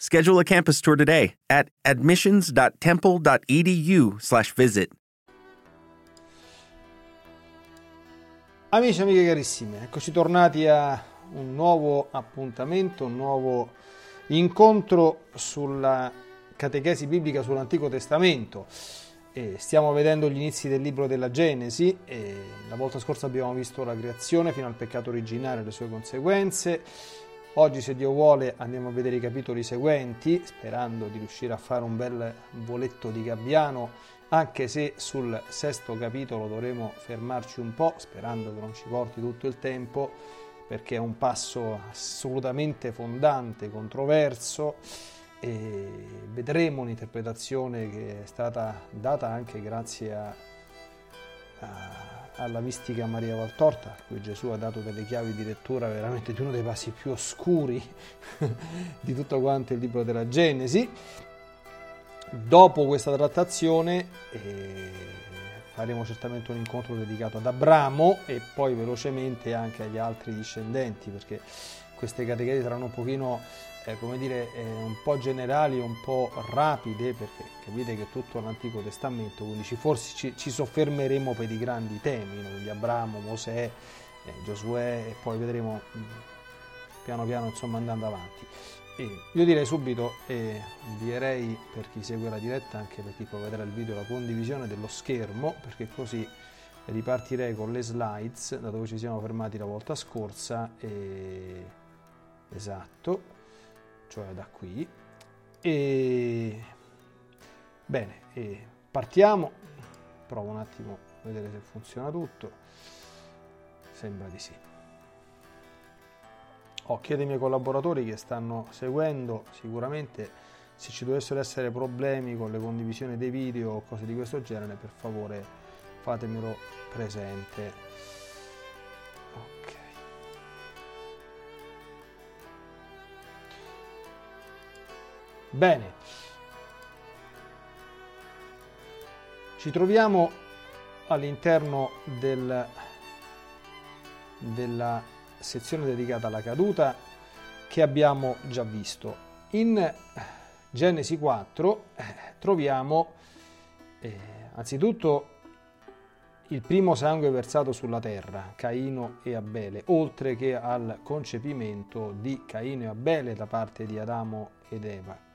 Schedule a campus tour today at admissions.temple.edu/visit. Amici e amiche carissime, eccoci tornati a un nuovo appuntamento, un nuovo incontro sulla catechesi biblica sull'Antico Testamento. E stiamo vedendo gli inizi del libro della Genesi. la volta scorsa abbiamo visto la creazione fino al peccato originale e le sue conseguenze. Oggi, se Dio vuole, andiamo a vedere i capitoli seguenti, sperando di riuscire a fare un bel voletto di Gabbiano. Anche se sul sesto capitolo dovremo fermarci un po', sperando che non ci porti tutto il tempo, perché è un passo assolutamente fondante, controverso, e vedremo un'interpretazione che è stata data anche grazie a, a, alla mistica Maria Valtorta, a cui Gesù ha dato delle chiavi di lettura veramente di uno dei passi più oscuri di tutto quanto il libro della Genesi. Dopo questa trattazione eh, faremo certamente un incontro dedicato ad Abramo e poi velocemente anche agli altri discendenti perché queste categorie saranno un pochino eh, come dire eh, un po' generali un po' rapide perché capite che tutto l'Antico Testamento quindi ci, forse ci, ci, soffermeremo per i grandi temi quindi Abramo, Mosè, eh, Giosuè e poi vedremo mm, piano piano insomma andando avanti. E io direi subito e invierei per chi segue la diretta anche per chi può vedere il video la condivisione dello schermo perché così ripartirei con le slides da dove ci siamo fermati la volta scorsa e... esatto cioè da qui. E bene e partiamo. Provo un attimo a vedere se funziona tutto. Sembra di sì. Ho chiedo ai miei collaboratori che stanno seguendo. Sicuramente se ci dovessero essere problemi con le condivisioni dei video o cose di questo genere per favore fatemelo presente bene ci troviamo all'interno del, della sezione dedicata alla caduta che abbiamo già visto. In Genesi 4 eh, troviamo eh, anzitutto il primo sangue versato sulla terra, Caino e Abele, oltre che al concepimento di Caino e Abele da parte di Adamo ed Eva.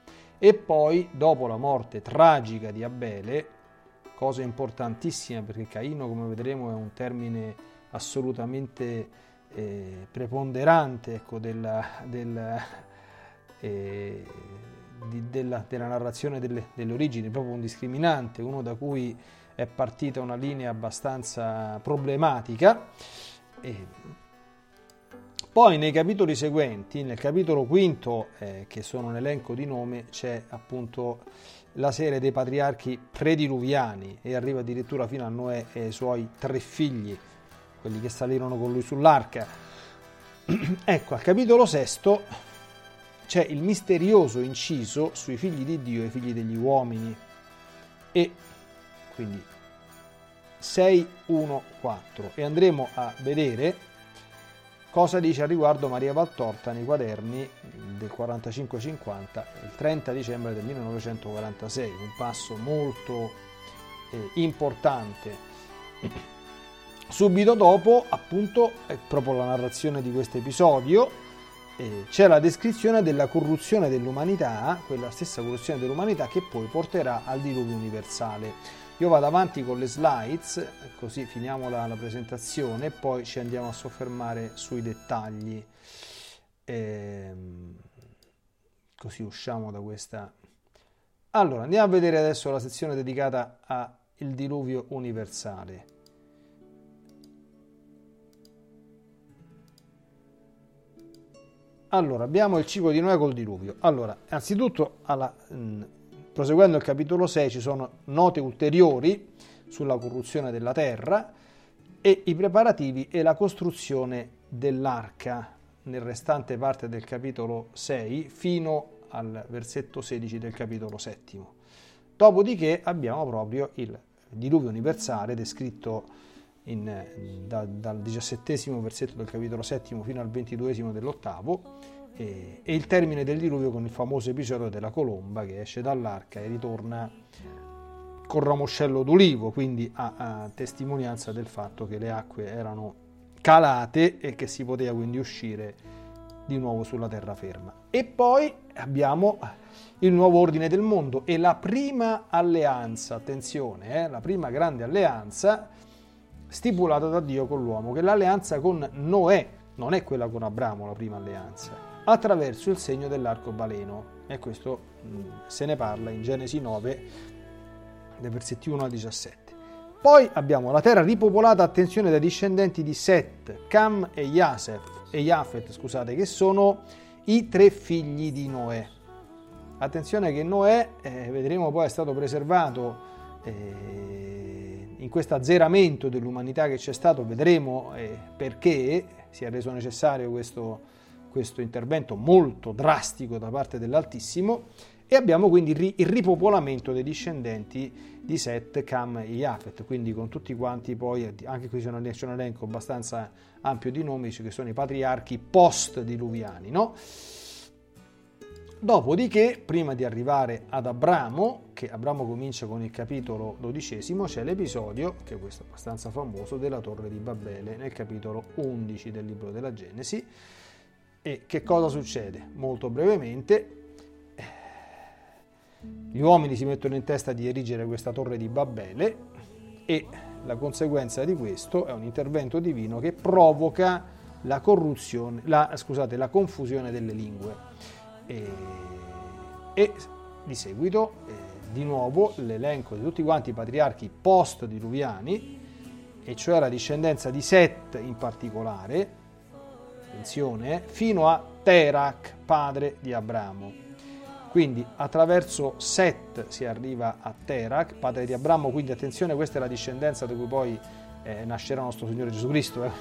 E poi, dopo la morte tragica di Abele, cosa importantissima perché Caino, come vedremo, è un termine assolutamente eh, preponderante ecco, della, del, eh, di, della, della, narrazione delle, delle, origini, proprio un discriminante, uno da cui è partita una linea abbastanza problematica. E poi nei capitoli seguenti, nel capitolo quinto, eh, che sono un elenco di nome, c'è appunto la serie dei patriarchi prediluviani e arriva addirittura fino a Noè e ai suoi tre figli quelli che salirono con lui sull'arca. ecco, al capitolo sesto c'è il misterioso inciso sui figli di Dio e i figli degli uomini e quindi 614 e andremo a vedere cosa dice a riguardo Maria Valtorta nei quaderni del 45-50 il 30 dicembre del 1946, un passo molto eh, importante. Subito dopo, appunto, è proprio la narrazione di questo episodio, eh, c'è la descrizione della corruzione dell'umanità, quella stessa corruzione dell'umanità che poi porterà al diluvio universale. Io vado avanti con le slides, così finiamo la, la presentazione e poi ci andiamo a soffermare sui dettagli. Ehm, così usciamo da questa. Allora, andiamo a vedere adesso la sezione dedicata al diluvio universale. Allora, abbiamo il ciclo di Noè col diluvio. Allora, innanzitutto, alla, mh, proseguendo il capitolo 6, ci sono note ulteriori sulla corruzione della terra e i preparativi e la costruzione dell'arca nel restante parte del capitolo 6 fino al versetto 16 del capitolo 7. Dopodiché abbiamo proprio il diluvio universale descritto in, da, dal diciassettesimo versetto del capitolo settimo fino al ventiduesimo dell'ottavo e, e, il termine del diluvio con il famoso episodio della colomba che esce dall'arca e ritorna con ramoscello d'olivo, quindi a, a testimonianza del fatto che le acque erano calate e che si poteva quindi uscire di nuovo sulla terraferma. E poi abbiamo il nuovo ordine del mondo e la prima alleanza, attenzione, eh, la prima grande alleanza stipulata da Dio con l'uomo, che è l'alleanza con Noè, non è quella con Abramo, la prima alleanza, attraverso il segno dell'arcobaleno. E questo mh, se ne parla in Genesi 9, dai versetti 1 al 17. Poi abbiamo la terra ripopolata, attenzione, dai discendenti di Set, Cam e Yasef, e Yafet, scusate, che sono i tre figli di Noè. Attenzione che Noè, eh, vedremo poi, è stato preservato eh, in questo azzeramento dell'umanità che c'è stato vedremo eh, perché si è reso necessario questo, questo, intervento molto drastico da parte dell'Altissimo e abbiamo quindi il ripopolamento dei discendenti di Set, Cam e Yafet, quindi con tutti quanti poi, anche qui c'è un elenco abbastanza ampio di nomi, che sono i patriarchi post-diluviani, no? Dopodiché, prima di arrivare ad Abramo, che Abramo comincia con il capitolo dodicesimo, c'è l'episodio, che questo è abbastanza famoso, della torre di Babele nel capitolo 11 del libro della Genesi. E che cosa succede? Molto brevemente, gli uomini si mettono in testa di erigere questa torre di Babele e la conseguenza di questo è un intervento divino che provoca la la, scusate, la confusione delle lingue e, e di seguito eh, di nuovo l'elenco di tutti quanti i patriarchi post-diluviani, e cioè la discendenza di Set in particolare, attenzione, fino a Terach, padre di Abramo. Quindi attraverso Set si arriva a Terach, padre di Abramo, quindi attenzione, questa è la discendenza da cui poi eh, nascerà nostro Signore Gesù Cristo, eh,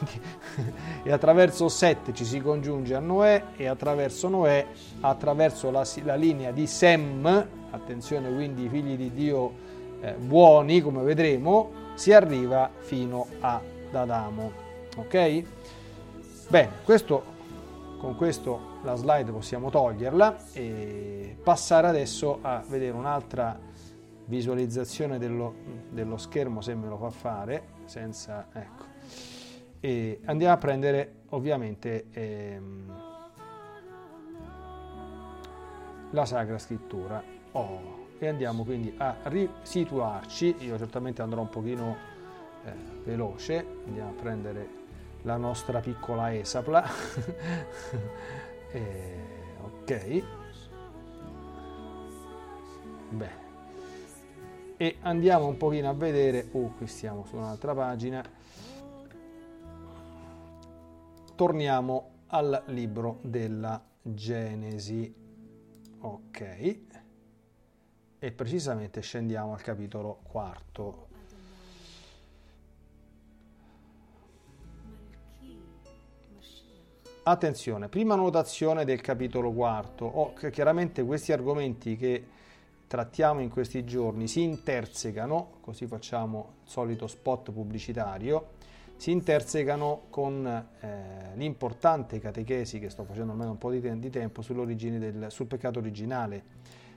e attraverso Set ci si congiunge a Noè e attraverso Noè, attraverso la, la linea di Sem, attenzione quindi i figli di Dio eh, buoni come vedremo, si arriva fino ad Adamo. Ok? Bene, questo, con questo la slide possiamo toglierla e passare adesso a vedere un'altra visualizzazione dello, dello schermo se me lo fa fare senza ecco. E andiamo a prendere ovviamente ehm, la Sacra Scrittura. Oh, e andiamo quindi a risituarci. Io certamente andrò un pochino eh, veloce. Andiamo a prendere la nostra piccola esapla. Eh, ok. Bene e andiamo un pochino a vedere, oh qui stiamo su un'altra pagina, torniamo al libro della Genesi, ok, e precisamente scendiamo al capitolo quarto. Attenzione, prima notazione del capitolo quarto. Oh, chiaramente questi argomenti che trattiamo in questi giorni si intersecano, così facciamo il solito spot pubblicitario, si intersecano con eh, l'importante catechesi che sto facendo almeno un po' di, te- di tempo del, sul peccato originale,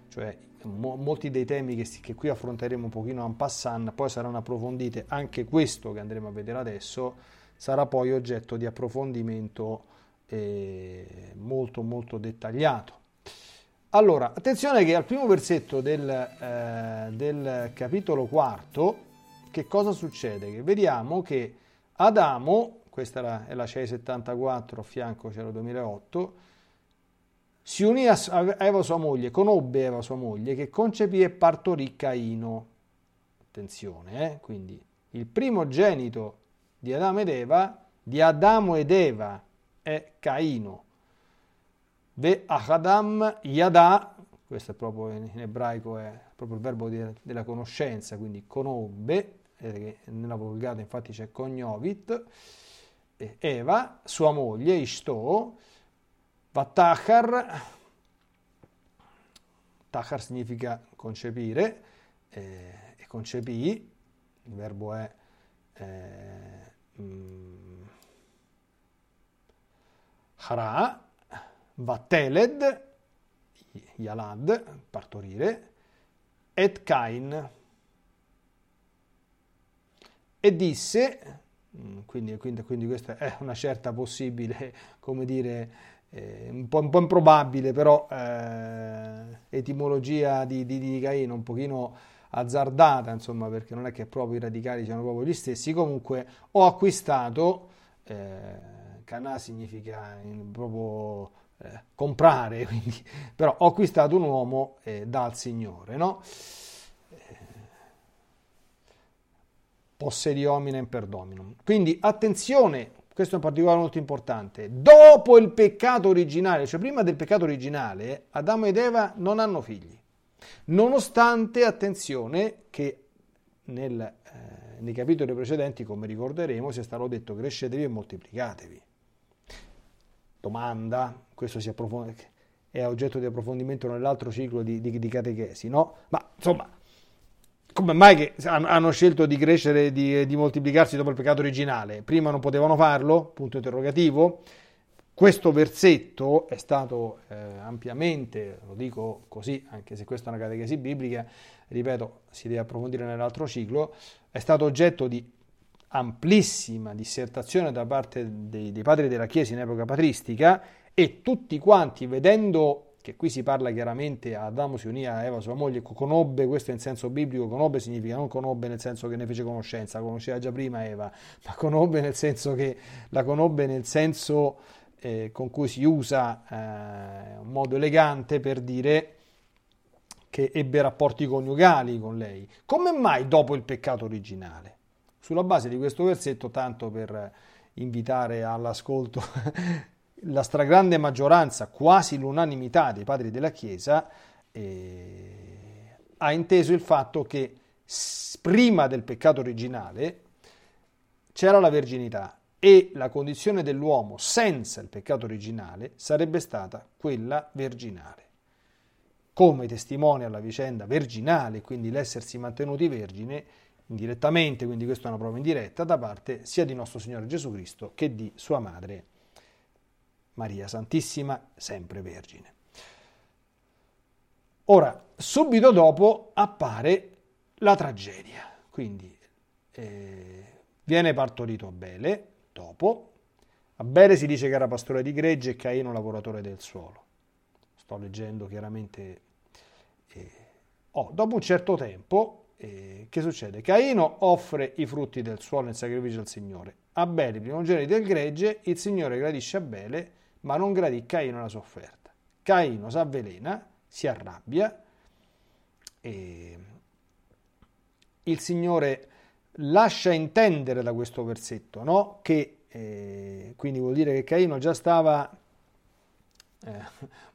cioè mo- molti dei temi che, che, qui affronteremo un pochino en passant poi saranno approfonditi, anche questo che andremo a vedere adesso sarà poi oggetto di approfondimento eh, molto molto dettagliato. Allora, attenzione che al primo versetto del, eh, del capitolo quarto, che cosa succede? Che vediamo che Adamo, questa è la CEI 74, a fianco c'era 2008, si unì a Eva sua moglie, conobbe Eva sua moglie, che concepì e partorì Caino. Attenzione, eh? quindi il primogenito di Adamo ed Eva, di Adamo ed Eva, è Caino. Ve Achadam Yada, questo è proprio in ebraico, è proprio il verbo di, della conoscenza, quindi conobbe, nella Vulgata infatti c'è cognovit, Eva, sua moglie, Ishto, Vatachar, Tachar significa concepire, eh, e concepì, il verbo è eh, mm, Hara, Vatteled, Yalad, partorire, et Cain. E disse, mm, quindi, quindi, quindi, questa è una certa possibile, come dire, eh, un, po', un, po', improbabile, però eh, etimologia di, di, di Caino un pochino azzardata, insomma, perché non è che proprio i radicali siano proprio gli stessi. Comunque ho acquistato, eh, Canà significa proprio eh, comprare, quindi, però ho acquistato un uomo eh, dal Signore, no? Eh, possedi hominem per dominum. Quindi attenzione, questo è un particolare molto importante. Dopo il peccato originale, cioè prima del peccato originale, Adamo ed Eva non hanno figli. Nonostante, attenzione, che nel, eh, nei capitoli precedenti, come ricorderemo, sia stato detto crescetevi e moltiplicatevi domanda, questo è oggetto di approfondimento nell'altro ciclo di, di, di catechesi, no? Ma insomma, come mai che hanno scelto di crescere e di, di, moltiplicarsi dopo il peccato originale? Prima non potevano farlo? Punto interrogativo. Questo versetto è stato eh, ampiamente, lo dico così, anche se questa è una catechesi biblica, ripeto, si deve approfondire nell'altro ciclo, è stato oggetto di amplissima dissertazione da parte dei, dei padri della Chiesa in epoca patristica e tutti quanti vedendo che qui si parla chiaramente Adamo si unì a Eva sua moglie, conobbe, questo in senso biblico, conobbe significa non conobbe nel senso che ne fece conoscenza, conosceva già prima Eva, ma conobbe nel senso che la conobbe nel senso eh, con cui si usa eh, un modo elegante per dire che ebbe rapporti coniugali con lei. Come mai dopo il peccato originale? Sulla base di questo versetto, tanto per invitare all'ascolto la stragrande maggioranza, quasi l'unanimità dei padri della Chiesa, eh, ha inteso il fatto che prima del peccato originale c'era la verginità e la condizione dell'uomo senza il peccato originale sarebbe stata quella virginale. Come testimonia la vicenda virginale, quindi l'essersi mantenuti vergine, indirettamente, quindi questa è una prova indiretta, da parte sia di nostro Signore Gesù Cristo che di sua madre Maria Santissima, sempre Vergine. Ora, subito dopo appare la tragedia, quindi eh, viene partorito Abele, dopo, Abele si dice che era pastore di gregge e Caino lavoratore del suolo. Sto leggendo chiaramente. Eh, oh, dopo un certo tempo eh, che succede? Caino offre i frutti del suolo in sacrificio al Signore. Abele, primogenito del gregge, il Signore gradisce Abele, ma non gradì Caino la sua offerta. Caino si avvelena, si arrabbia e il Signore lascia intendere da questo versetto no? che eh, quindi vuol dire che Caino già stava eh,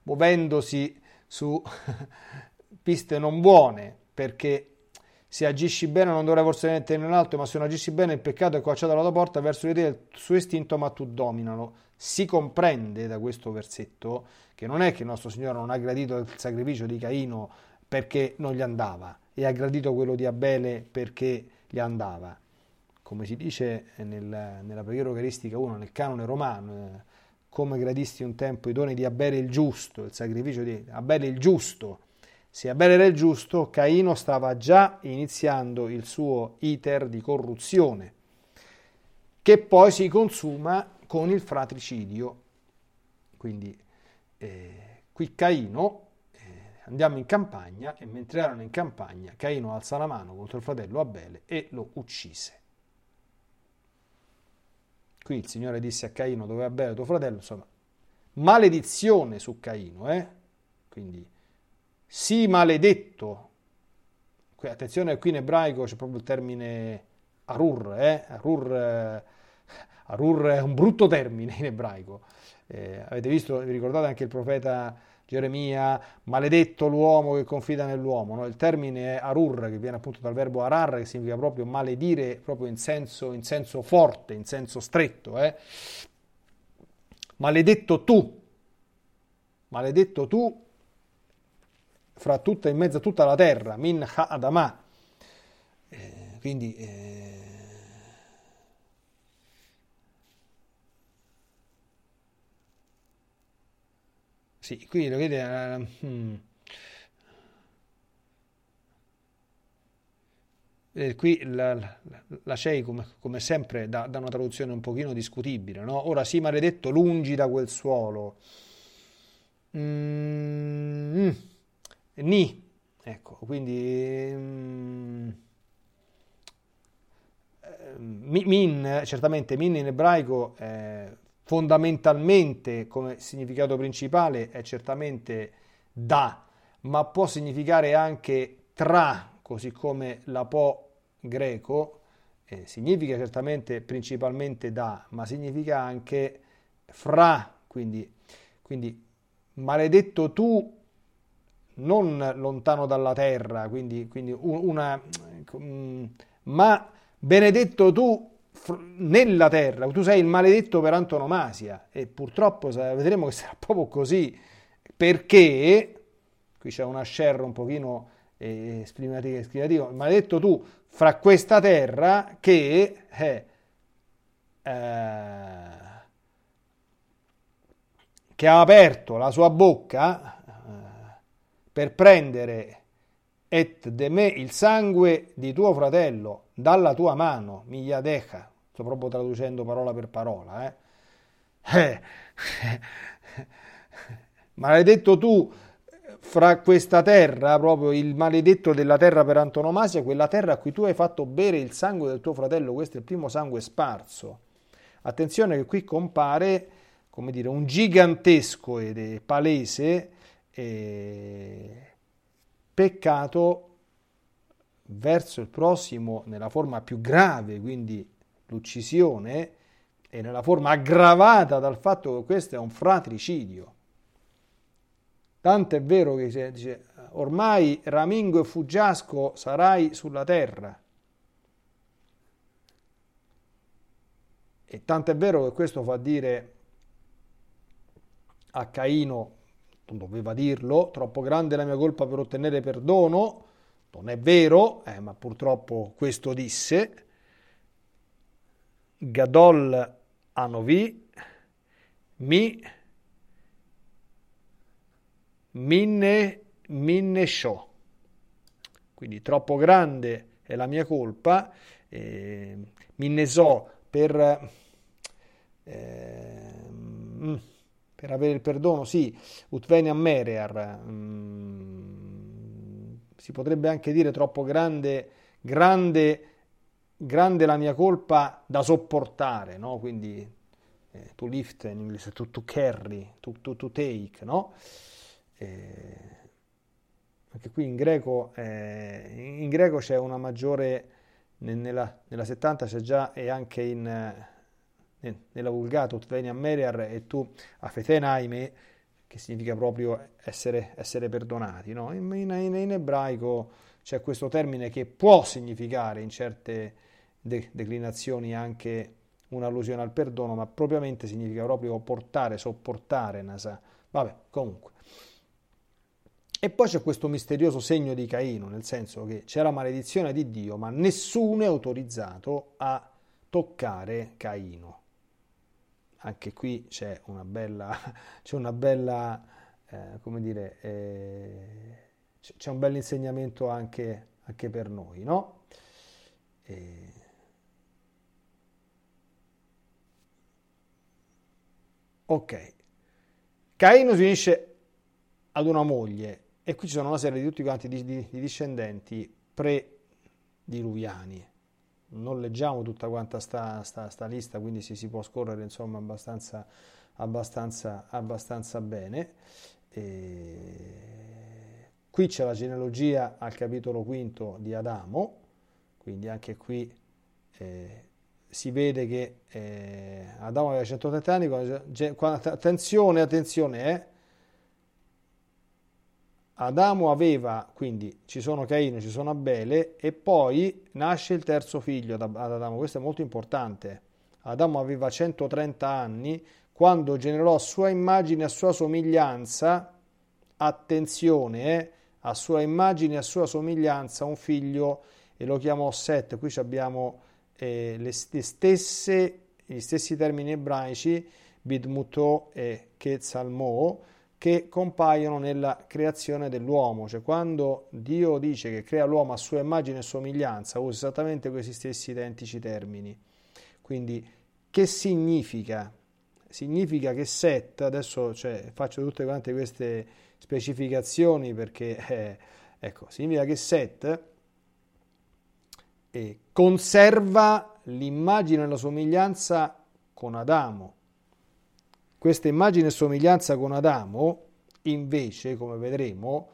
muovendosi su piste non buone perché se agisci bene non dovrai forse mettere in alto, ma se non agisci bene il peccato è coacciato alla tua porta verso di te il suo istinto, ma tu dominalo. Si comprende da questo versetto che non è che il nostro Signore non ha gradito il sacrificio di Caino perché non gli andava e ha gradito quello di Abele perché gli andava. Come si dice nel, nella preghiera eucaristica 1, nel canone romano, eh, come gradisti un tempo i doni di Abele il giusto, il sacrificio di Abele il giusto. Se Abele era il giusto, Caino stava già iniziando il suo iter di corruzione, che poi si consuma con il fratricidio. Quindi eh, qui Caino andiamo in campagna e mentre erano in campagna Caino alza la mano contro il fratello Abele e lo uccise. Qui il Signore disse a Caino dove è Abele tuo fratello, insomma, maledizione su Caino, eh? Quindi, sii maledetto. Attenzione, qui in ebraico c'è proprio il termine arur, eh? Arur, eh, arur è un brutto termine in ebraico. Eh, avete visto, vi ricordate anche il profeta Geremia, maledetto l'uomo che confida nell'uomo. No? Il termine è arur, che viene appunto dal verbo arar, che significa proprio maledire, proprio in senso, in senso forte, in senso stretto. Eh? Maledetto tu, maledetto tu, fra tutta, in mezzo a tutta la terra, min ha adama. Eh, quindi... Eh, Sì, qui lo vedete... Uh, hmm. Qui la, la, la CEI, come, come sempre, dà, dà, una traduzione un pochino discutibile. No? Ora, sì, maledetto, lungi da quel suolo. Mm, mm, ni, ecco, quindi... Mm, min, certamente, min in ebraico... Eh, fondamentalmente come significato principale è certamente da, ma può significare anche tra, così come la po greco, eh, significa certamente principalmente da, ma significa anche fra, quindi, quindi maledetto tu non lontano dalla terra, quindi, quindi una, mm, ma benedetto tu nella terra, tu sei il maledetto per antonomasia e purtroppo vedremo che sarà proprio così perché qui c'è una scerra un pochino eh, esclamativo, maledetto tu fra questa terra che eh, eh, che ha aperto la sua bocca per prendere et de me il sangue di tuo fratello dalla tua mano, migliadeja, sto proprio traducendo parola per parola, eh? eh. maledetto tu fra questa terra, proprio il maledetto della terra per antonomasia, quella terra a cui tu hai fatto bere il sangue del tuo fratello, questo è il primo sangue sparso. Attenzione che qui compare, come dire, un gigantesco ed palese eh, peccato verso il prossimo nella forma più grave, quindi l'uccisione, e nella forma aggravata dal fatto che questo è un fratricidio. Tanto è vero che dice, ormai ramingo e fuggiasco sarai sulla terra. E tanto è vero che questo fa dire a Caino, doveva dirlo, troppo grande la mia colpa per ottenere perdono, non è vero, eh, ma purtroppo questo disse. Gadol Anovi mi minne minne show. Quindi troppo grande è la mia colpa, eh, minne so per, eh, mm, per avere il perdono, sì, utveniam merear, mm, si potrebbe anche dire troppo grande, grande, grande la mia colpa da sopportare, no? Quindi eh, to lift in inglese, to, to carry, to, to, to, take, no? Eh, anche qui in greco, eh, in greco c'è una maggiore, nella, nella 70 c'è già e anche in, nella vulgata, Utvenia Meriar e tu Afetenaime, che significa proprio essere, essere perdonati. No? In, in, in, ebraico c'è questo termine che può significare in certe de- declinazioni anche un'allusione al perdono, ma propriamente significa proprio portare, sopportare, nasa. Vabbè, comunque. E poi c'è questo misterioso segno di Caino, nel senso che c'è la maledizione di Dio, ma nessuno è autorizzato a toccare Caino. Anche qui c'è una bella, c'è una bella eh, come dire, eh, c'è un bel insegnamento anche, anche per noi, no? E... Ok, Caino si unisce ad una moglie e qui ci sono una serie di tutti quanti di, di, di discendenti pre-diluviani. Non leggiamo tutta quanta sta, sta, sta lista, quindi si, si, può scorrere insomma abbastanza, abbastanza, abbastanza bene. E... Qui c'è la genealogia al capitolo quinto di Adamo, quindi anche qui eh, si vede che eh, Adamo aveva 130 anni, quando, attenzione, attenzione, eh, Adamo aveva, quindi ci sono Caino, ci sono Abele e poi nasce il terzo figlio ad Adamo, questo è molto importante. Adamo aveva 130 anni quando generò a sua immagine e a sua somiglianza, attenzione, eh, a sua immagine e a sua somiglianza un figlio e lo chiamò Set. Qui abbiamo eh, le, stesse, gli stessi termini ebraici, Bidmuto e Ketzalmo, che compaiono nella creazione dell'uomo, cioè quando Dio dice che crea l'uomo a sua immagine e somiglianza, usa esattamente questi stessi identici termini. Quindi che significa? Significa che Set, adesso cioè, faccio tutte quante queste specificazioni perché, eh, ecco, significa che Set eh, conserva l'immagine e la somiglianza con Adamo, questa immagine e somiglianza con Adamo, invece, come vedremo,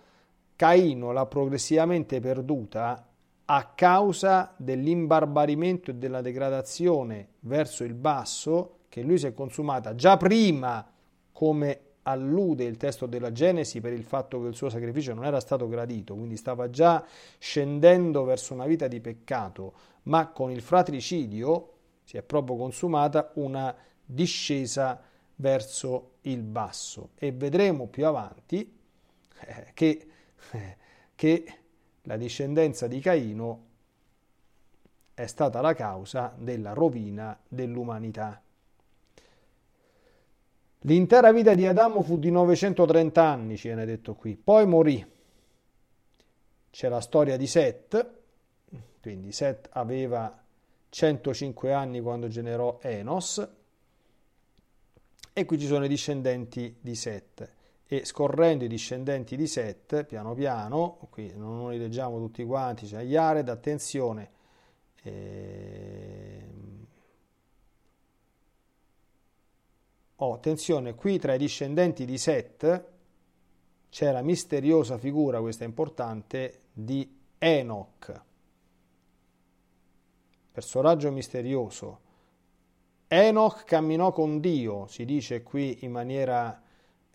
Caino l'ha progressivamente perduta a causa dell'imbarbarimento e della degradazione verso il basso che lui si è consumata già prima, come allude il testo della Genesi, per il fatto che il suo sacrificio non era stato gradito, quindi stava già scendendo verso una vita di peccato, ma con il fratricidio si è proprio consumata una discesa verso il basso e vedremo più avanti eh, che, eh, che la discendenza di Caino è stata la causa della rovina dell'umanità. L'intera vita di Adamo fu di 930 anni, ci viene detto qui, poi morì. C'è la storia di Set, quindi Set aveva 105 anni quando generò Enos, e qui ci sono i discendenti di Set e scorrendo i discendenti di Set piano piano, qui non li leggiamo tutti quanti, c'è cioè Yared, attenzione, eh, oh, attenzione, qui tra i discendenti di Set c'è la misteriosa figura, questa è importante, di Enoch, personaggio misterioso Enoch camminò con Dio, si dice qui in maniera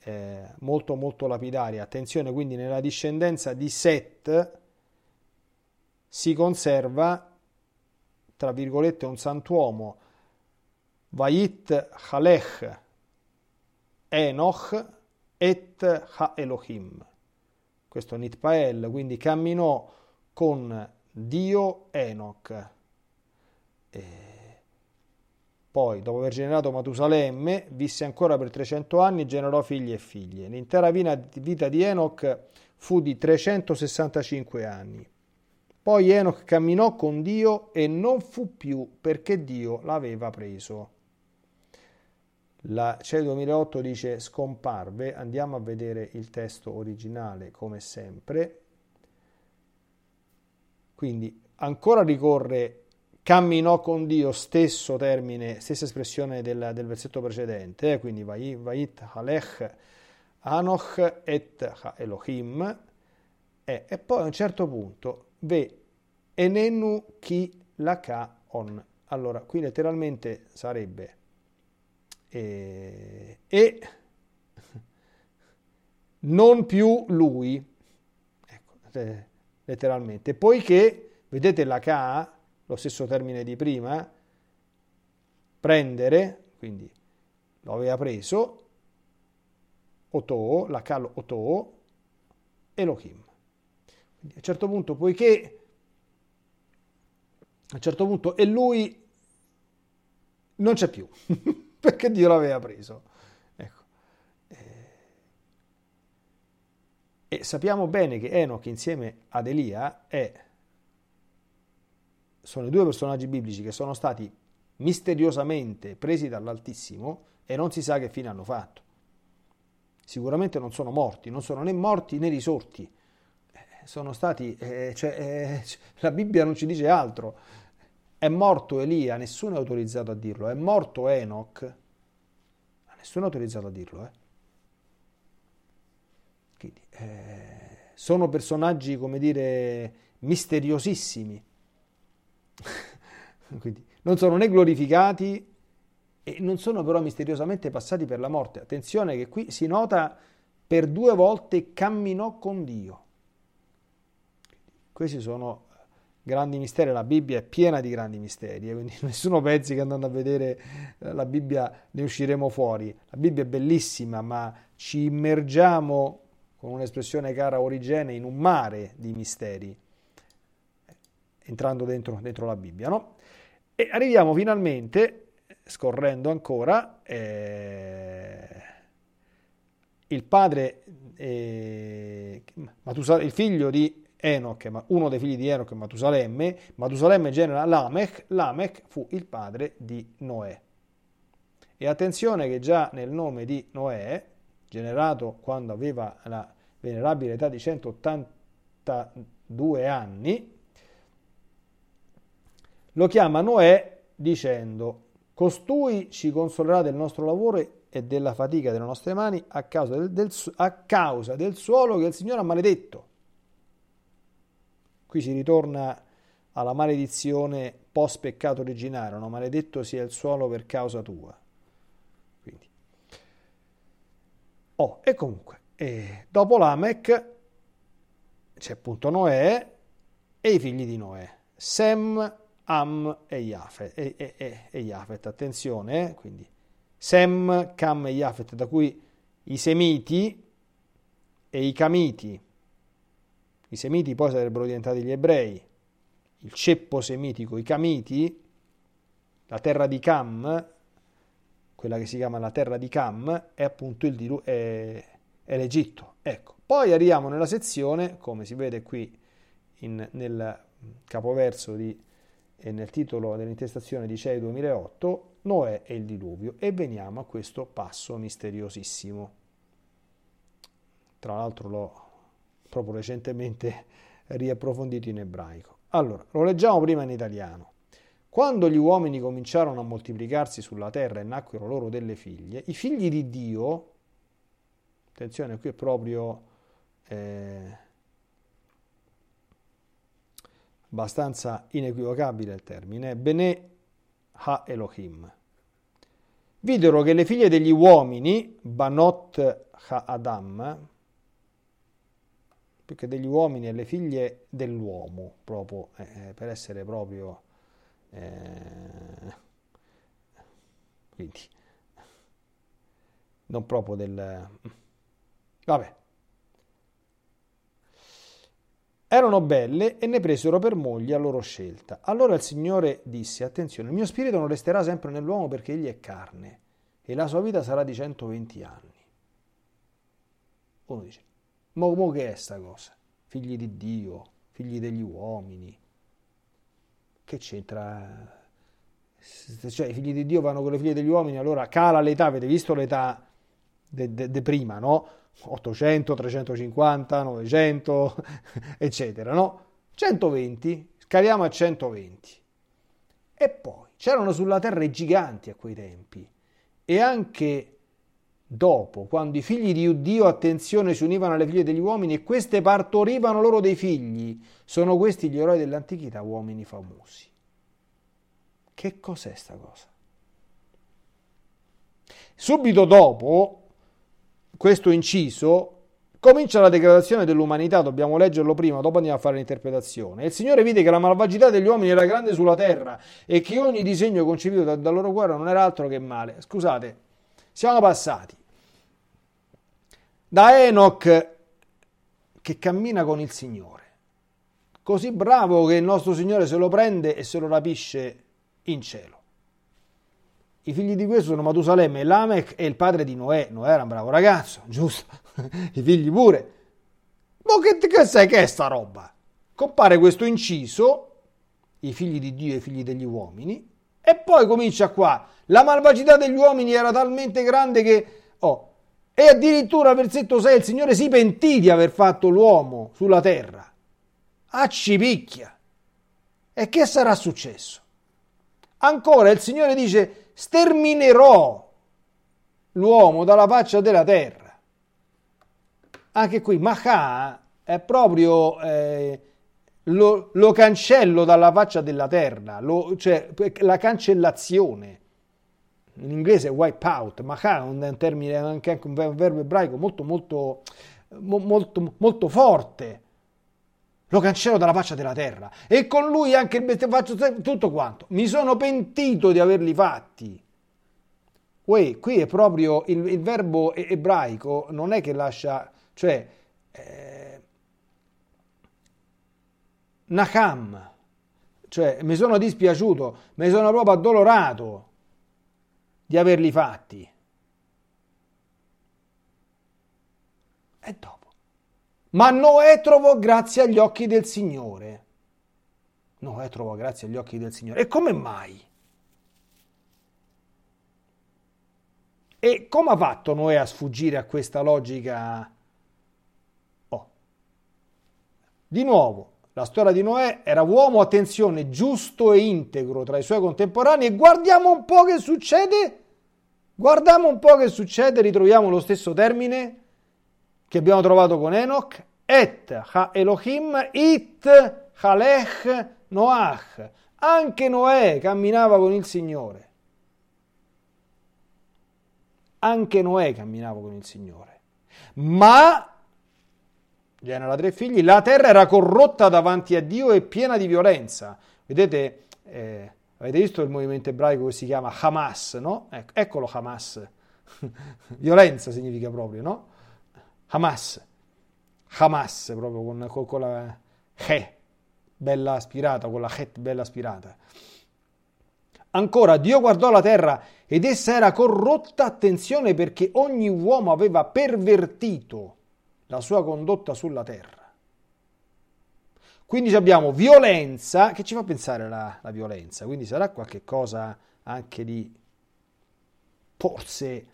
eh, molto molto lapidaria. Attenzione, quindi nella discendenza di Set si conserva, tra virgolette, un santuomo, Vayit Halech Enoch et Ha Elohim. Questo Nitpael, quindi camminò con Dio Enoch. Eh, poi, dopo aver generato Matusalemme, visse ancora per 300 anni e generò figli e figlie. L'intera vita di Enoch fu di 365 anni. Poi Enoch camminò con Dio e non fu più perché Dio l'aveva preso. La CE 2008 dice scomparve, andiamo a vedere il testo originale come sempre. Quindi ancora ricorre camminò con Dio, stesso termine, stessa espressione del, del versetto precedente, eh, quindi Vait Halech Anoch et ha Elohim, eh, e poi a un certo punto Ve Enenu Ki Laka On. Allora, qui letteralmente sarebbe eh, e non più lui, ecco, letteralmente, poiché, vedete la Ka, lo stesso termine di prima, prendere, quindi lo aveva preso, oto, la cal oto, Elohim. Quindi a un certo punto, poiché a un certo punto e lui non c'è più, perché Dio l'aveva preso. Ecco. E sappiamo bene che Enoch insieme ad Elia è, sono i due personaggi biblici che sono stati misteriosamente presi dall'Altissimo e non si sa che fine hanno fatto. Sicuramente non sono morti, non sono né morti né risorti. Eh, sono stati, eh, cioè, eh, la Bibbia non ci dice altro. È morto Elia, nessuno è autorizzato a dirlo. È morto Enoch, nessuno è autorizzato a dirlo. Eh. Quindi, eh, sono personaggi, come dire, misteriosissimi. Quindi, non sono né glorificati e non sono però misteriosamente passati per la morte. Attenzione che qui si nota per due volte camminò con Dio. Questi sono grandi misteri, la Bibbia è piena di grandi misteri, eh, quindi nessuno pensi che andando a vedere eh, la Bibbia ne usciremo fuori. La Bibbia è bellissima, ma ci immergiamo, con un'espressione cara origine, in un mare di misteri, entrando dentro, dentro la Bibbia. No? E arriviamo finalmente, scorrendo ancora, eh, il padre, eh, il figlio di Enoch, uno dei figli di Enoch Matusalemme, Matusalemme genera Lamech, Lamech fu il padre di Noè. E attenzione che già nel nome di Noè, generato quando aveva la venerabile età di 182 anni, lo chiama Noè dicendo, costui ci consolerà del nostro lavoro e della fatica delle nostre mani a causa del, del, a causa del suolo che il Signore ha maledetto. Qui si ritorna alla maledizione post peccato originario, no? maledetto sia il suolo per causa tua. Quindi. Oh, e comunque, eh, dopo Lamech c'è appunto Noè e i figli di Noè, Sem, Am e Jafet. E, e, e, e Jafet. Attenzione, eh? quindi Sem, Cam e Jafet, da cui i Semiti e i Camiti. I Semiti poi sarebbero diventati gli ebrei. Il ceppo semitico, i Camiti, la terra di Cam, quella che si chiama la terra di Cam, è appunto il, è, è l'Egitto. Ecco. Poi arriviamo nella sezione, come si vede qui in, nel capoverso di nel titolo dell'intestazione di CEI 2008, Noè e il diluvio, e veniamo a questo passo misteriosissimo. Tra l'altro l'ho proprio recentemente riapprofondito in ebraico. Allora, lo leggiamo prima in italiano. Quando gli uomini cominciarono a moltiplicarsi sulla terra e nacquero loro delle figlie, i figli di Dio, attenzione qui è proprio... Eh, abbastanza inequivocabile il termine, Bene Ha Elohim. Videro che le figlie degli uomini, Banot Ha Adam, più che degli uomini e le figlie dell'uomo, proprio, eh, eh, per essere proprio... Eh, quindi, non proprio del... Vabbè, Erano belle e ne presero per moglie a loro scelta. Allora il Signore disse, attenzione, il mio spirito non resterà sempre nell'uomo perché egli è carne e la sua vita sarà di 120 anni. Uno dice, ma mo che è sta cosa? Figli di Dio, figli degli uomini. Che c'entra? Cioè i figli di Dio vanno con le figlie degli uomini, allora cala l'età, avete visto l'età de, de, de prima, no? 800, 350, 900, eccetera, no? 120, scaliamo a 120. E poi c'erano sulla terra i giganti a quei tempi e anche dopo, quando i figli di Dio, attenzione, si univano alle figlie degli uomini e queste partorivano loro dei figli, sono questi gli eroi dell'antichità, uomini famosi. Che cos'è sta cosa? Subito dopo, questo inciso comincia la degradazione dell'umanità, dobbiamo leggerlo prima, dopo andiamo a fare l'interpretazione. Il Signore vide che la malvagità degli uomini era grande sulla terra e che ogni disegno concepito dal, dal loro cuore non era altro che male. Scusate, siamo passati da Enoch che cammina con il Signore. Così bravo che il nostro Signore se lo prende e se lo rapisce in cielo. I figli di questo sono Matusalemme e Lamech e il padre di Noè. Noè era un bravo ragazzo, giusto? I figli pure. Ma che, che sai che è sta roba? Compare questo inciso, i figli di Dio e i figli degli uomini, e poi comincia qua. La malvagità degli uomini era talmente grande che... Oh, e addirittura, versetto 6, il Signore si pentì di aver fatto l'uomo sulla terra. Accipicchia. E che sarà successo? Ancora il Signore dice, sterminerò l'uomo dalla faccia della terra. Anche qui, Maha è proprio... Eh, lo, lo, cancello dalla faccia della terra, lo, cioè la cancellazione. In inglese è wipe out, ma è un termine, anche un verbo ebraico molto, molto, molto, molto forte. Lo cancello dalla faccia della terra. E con lui anche il faccio tutto quanto. Mi sono pentito di averli fatti. Uè, qui è proprio il, il verbo ebraico, non è che lascia, cioè... Eh, Nakam, cioè mi sono dispiaciuto, mi sono proprio addolorato di averli fatti. E dopo. Ma Noè trovò grazia agli occhi del Signore. Noè trovò grazia agli occhi del Signore. E come mai? E come ha fatto Noè a sfuggire a questa logica? Oh. Di nuovo, la storia di Noè era uomo, attenzione, giusto e integro tra i suoi contemporanei e guardiamo un po' che succede. Guardiamo un po' che succede, ritroviamo lo stesso termine che abbiamo trovato con Enoch. Et ha Elohim it halech Noach. Anche Noè camminava con il Signore. Anche Noè camminava con il Signore. Ma genera tre figli, la terra era corrotta davanti a Dio e piena di violenza. Vedete, eh, avete visto il movimento ebraico che si chiama Hamas, no? Ecco, eccolo Hamas. violenza significa proprio, no? Hamas. Hamas, proprio con, con, con la He, bella aspirata, con la Het bella aspirata. Ancora, Dio guardò la terra ed essa era corrotta, attenzione, perché ogni uomo aveva pervertito la sua condotta sulla terra. Quindi abbiamo violenza, che ci fa pensare la, la violenza, quindi sarà qualche cosa anche di forse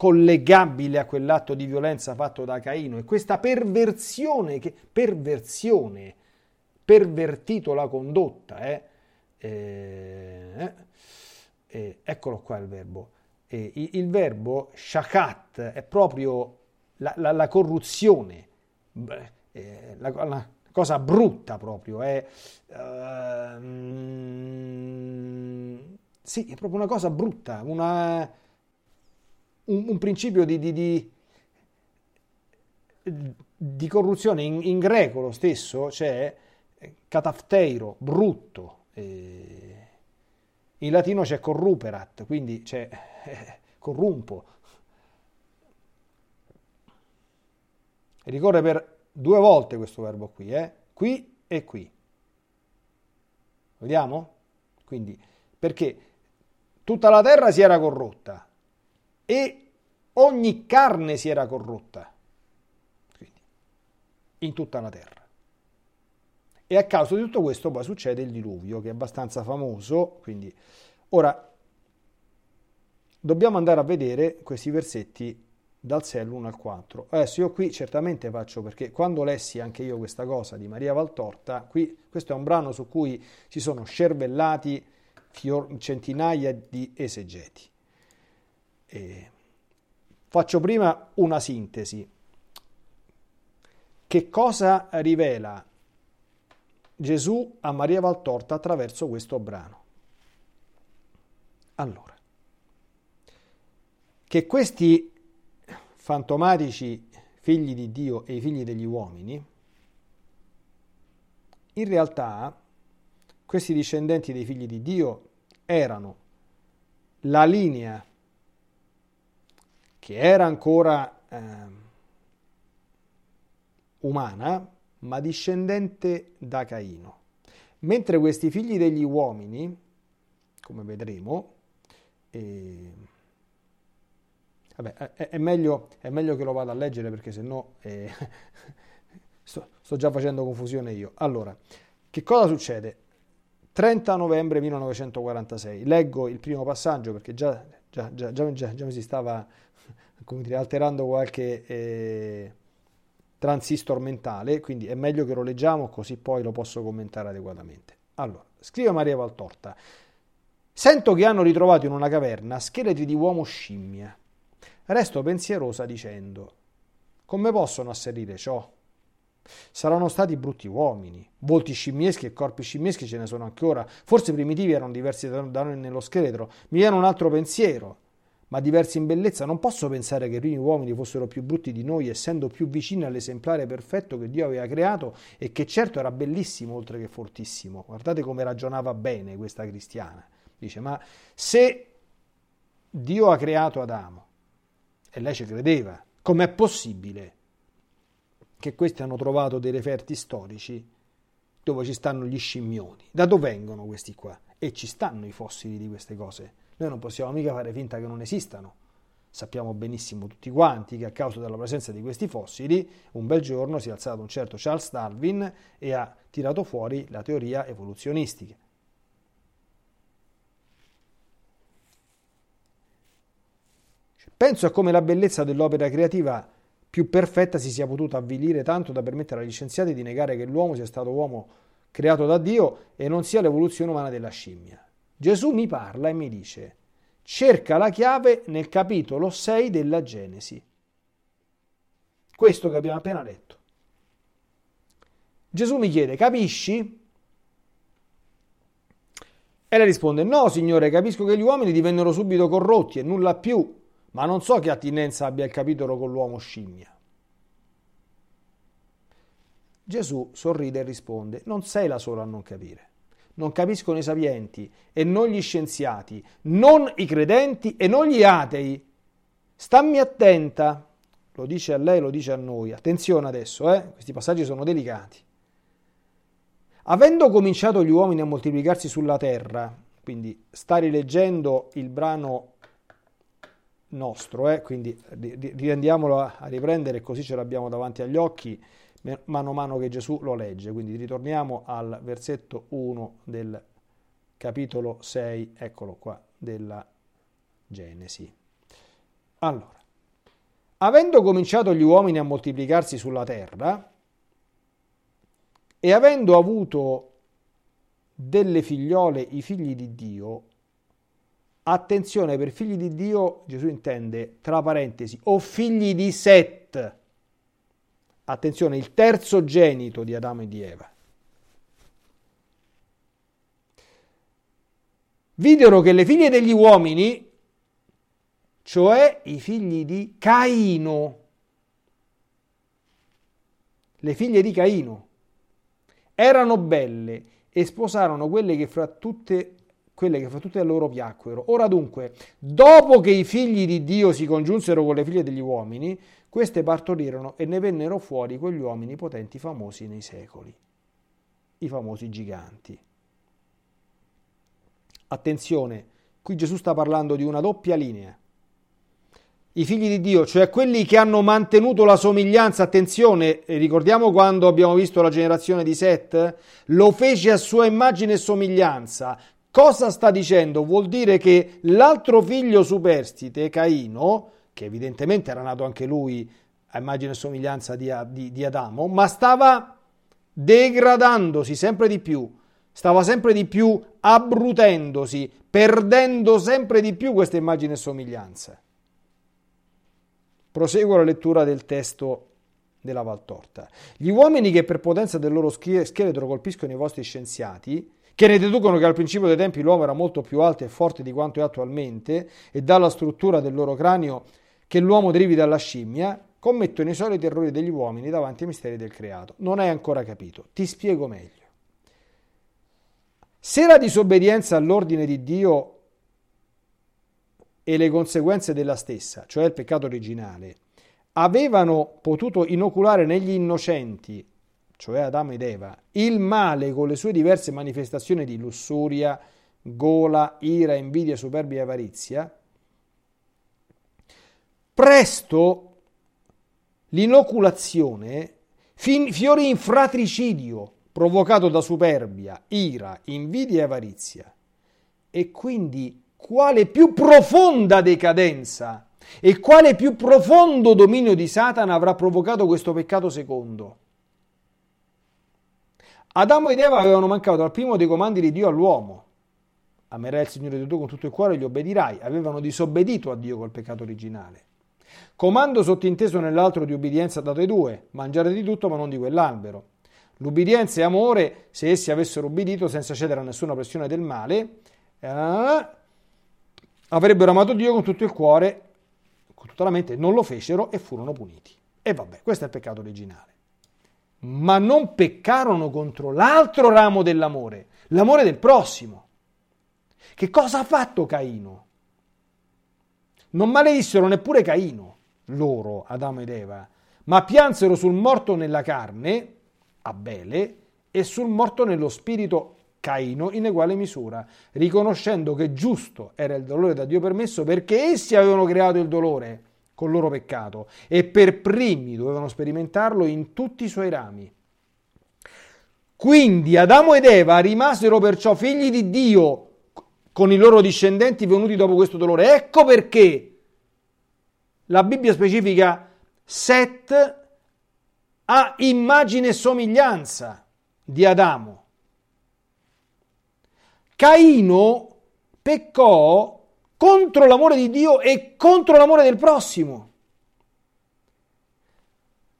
collegabile a quell'atto di violenza fatto da Caino e questa perversione, che, perversione, pervertito la condotta, eh? Eh, eh, eccolo qua il verbo. il, il verbo shakat è proprio la, la, la corruzione, eh, la, la, cosa brutta proprio, è, uh, sì, è proprio una cosa brutta, una, un, un, principio di, di, di, di corruzione in, in, greco lo stesso c'è catafteiro, brutto, eh, in latino c'è corruperat, quindi c'è eh, corrumpo, ricorre per due volte questo verbo qui, eh? qui e qui. Vediamo? Quindi, perché tutta la terra si era corrotta e ogni carne si era corrotta. Quindi, in tutta la terra. E a causa di tutto questo poi succede il diluvio, che è abbastanza famoso. Quindi, ora, dobbiamo andare a vedere questi versetti dal 6 all'1 al 4. Adesso io qui certamente faccio perché quando lessi anche io questa cosa di Maria Valtorta, qui questo è un brano su cui si sono scervellati fior, centinaia di esegeti. E faccio prima una sintesi. Che cosa rivela Gesù a Maria Valtorta attraverso questo brano? Allora, che questi fantomatici figli di Dio e i figli degli uomini, in realtà questi discendenti dei figli di Dio erano la linea che era ancora eh, umana, ma discendente da Caino. Mentre questi figli degli uomini, come vedremo, eh, vabbè, è, è, meglio, è, meglio, che lo vada a leggere perché sennò eh, sto, sto già facendo confusione io. Allora, che cosa succede? 30 novembre 1946. Leggo il primo passaggio perché già, già, già, già mi si stava dire, alterando qualche eh, transistor mentale, quindi è meglio che lo leggiamo così poi lo posso commentare adeguatamente. Allora, scrive Maria Valtorta. Sento che hanno ritrovato in una caverna scheletri di uomo scimmia. Resto pensierosa dicendo: Come possono asserire ciò? Saranno stati brutti uomini, volti scimmieschi e corpi scimmieschi ce ne sono anche ora. Forse primitivi erano diversi da noi nello scheletro. Mi viene un altro pensiero, ma diversi in bellezza. Non posso pensare che i primi uomini fossero più brutti di noi, essendo più vicini all'esemplare perfetto che Dio aveva creato e che certo era bellissimo oltre che fortissimo. Guardate come ragionava bene questa cristiana. Dice, ma se Dio ha creato Adamo, e lei ci credeva, com'è possibile? che questi hanno trovato dei referti storici dove ci stanno gli scimmioni. Da dove vengono questi qua? E ci stanno i fossili di queste cose. Noi non possiamo mica fare finta che non esistano. Sappiamo benissimo tutti quanti che a causa della presenza di questi fossili, un bel giorno si è alzato un certo Charles Darwin e ha tirato fuori la teoria evoluzionistica. Penso a come la bellezza dell'opera creativa più perfetta si sia potuta avvilire tanto da permettere agli scienziati di negare che l'uomo sia stato uomo creato da Dio e non sia l'evoluzione umana della scimmia. Gesù mi parla e mi dice, cerca la chiave nel capitolo 6 della Genesi. Questo che abbiamo appena letto. Gesù mi chiede, capisci? E lei risponde, no signore, capisco che gli uomini divennero subito corrotti e nulla più ma non so che attinenza abbia il capitolo con l'uomo scimmia. Gesù sorride e risponde, non sei la sola a non capire. Non capiscono i sapienti e non gli scienziati, non i credenti e non gli atei. Stammi attenta, lo dice a lei, lo dice a noi. Attenzione adesso, eh? questi passaggi sono delicati. Avendo cominciato gli uomini a moltiplicarsi sulla terra, quindi sta rileggendo il brano nostro, eh? quindi riandiamolo a, riprendere così ce l'abbiamo davanti agli occhi mano a mano che Gesù lo legge. Quindi ritorniamo al versetto 1 del capitolo 6, eccolo qua, della Genesi. Allora, avendo cominciato gli uomini a moltiplicarsi sulla terra e avendo avuto delle figliole i figli di Dio, Attenzione, per figli di Dio Gesù intende, tra parentesi, o figli di Set. Attenzione, il terzo genito di Adamo e di Eva. Videro che le figlie degli uomini, cioè i figli di Caino, le figlie di Caino, erano belle e sposarono quelle che fra tutte quelle che fra tutte loro piacquero. Ora dunque, dopo che i figli di Dio si congiunsero con le figlie degli uomini, queste partorirono e ne vennero fuori quegli uomini potenti famosi nei secoli, i famosi giganti. Attenzione, qui Gesù sta parlando di una doppia linea. I figli di Dio, cioè quelli che hanno mantenuto la somiglianza, attenzione, ricordiamo quando abbiamo visto la generazione di Set? Lo fece a sua immagine e somiglianza, Cosa sta dicendo? Vuol dire che l'altro figlio superstite, Caino, che evidentemente era nato anche lui a immagine e somiglianza di, di, di Adamo, ma stava degradandosi sempre di più, stava sempre di più abbrutendosi, perdendo sempre di più questa immagine e somiglianza. Proseguo la lettura del testo della Valtorta. Gli uomini che per potenza del loro scheletro colpiscono i vostri scienziati, che ne deducono che al principio dei tempi l'uomo era molto più alto e forte di quanto è attualmente e dalla struttura del loro cranio che l'uomo derivi dalla scimmia, commettono i soliti errori degli uomini davanti ai misteri del creato. Non hai ancora capito, ti spiego meglio. Se la disobbedienza all'ordine di Dio e le conseguenze della stessa, cioè il peccato originale, avevano potuto inoculare negli innocenti, cioè Adamo ed Eva, il male con le sue diverse manifestazioni di lussuria, gola, ira, invidia, superbia e avarizia, presto l'inoculazione fiorì in fratricidio provocato da superbia, ira, invidia e avarizia. E quindi quale più profonda decadenza e quale più profondo dominio di Satana avrà provocato questo peccato secondo? Adamo ed Eva avevano mancato al primo dei comandi di Dio all'uomo. Amerai il Signore Dio con tutto il cuore e gli obbedirai. Avevano disobbedito a Dio col peccato originale. Comando sottinteso nell'altro di ubbidienza dato ai due, mangiare di tutto ma non di quell'albero. L'ubbidienza è amore, se essi avessero ubbidito senza cedere a nessuna pressione del male, eh, avrebbero amato Dio con tutto il cuore, con tutta la mente, non lo fecero e furono puniti. E vabbè, questo è il peccato originale. Ma non peccarono contro l'altro ramo dell'amore, l'amore del prossimo. Che cosa ha fatto Caino? Non maledissero neppure Caino, loro, Adamo ed Eva, ma piansero sul morto nella carne, Abele, e sul morto nello spirito, Caino, in uguale misura, riconoscendo che giusto era il dolore da Dio permesso perché essi avevano creato il dolore col loro peccato e per primi dovevano sperimentarlo in tutti i suoi rami. Quindi Adamo ed Eva rimasero perciò figli di Dio con i loro discendenti venuti dopo questo dolore. Ecco perché la Bibbia specifica Set ha immagine e somiglianza di Adamo. Caino peccò contro l'amore di Dio e contro l'amore del prossimo.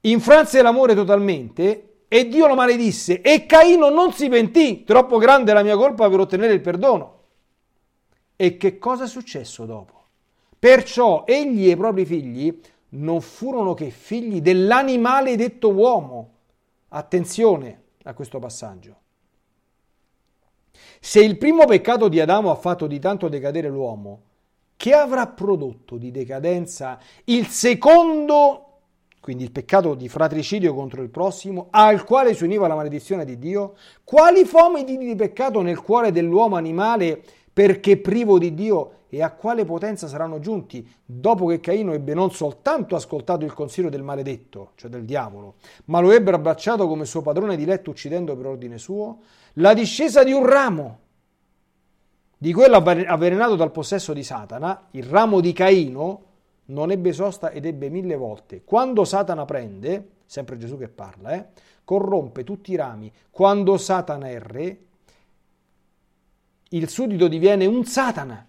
Infranse l'amore totalmente e Dio lo maledisse e Caino non si pentì, troppo grande la mia colpa per ottenere il perdono. E che cosa è successo dopo? Perciò egli e i propri figli non furono che figli dell'animale detto uomo. Attenzione a questo passaggio. Se il primo peccato di Adamo ha fatto di tanto decadere l'uomo, che avrà prodotto di decadenza il secondo, quindi il peccato di fratricidio contro il prossimo, al quale si univa la maledizione di Dio? Quali fomiti di peccato nel cuore dell'uomo animale perché privo di Dio e a quale potenza saranno giunti dopo che Caino ebbe non soltanto ascoltato il consiglio del maledetto, cioè del diavolo, ma lo ebbe abbracciato come suo padrone diletto uccidendo per ordine suo, la discesa di un ramo, di quello avvelenato dal possesso di Satana, il ramo di Caino, non ebbe sosta ed ebbe mille volte. Quando Satana prende, sempre Gesù che parla, eh, corrompe tutti i rami. Quando Satana è re, il suddito diviene un Satana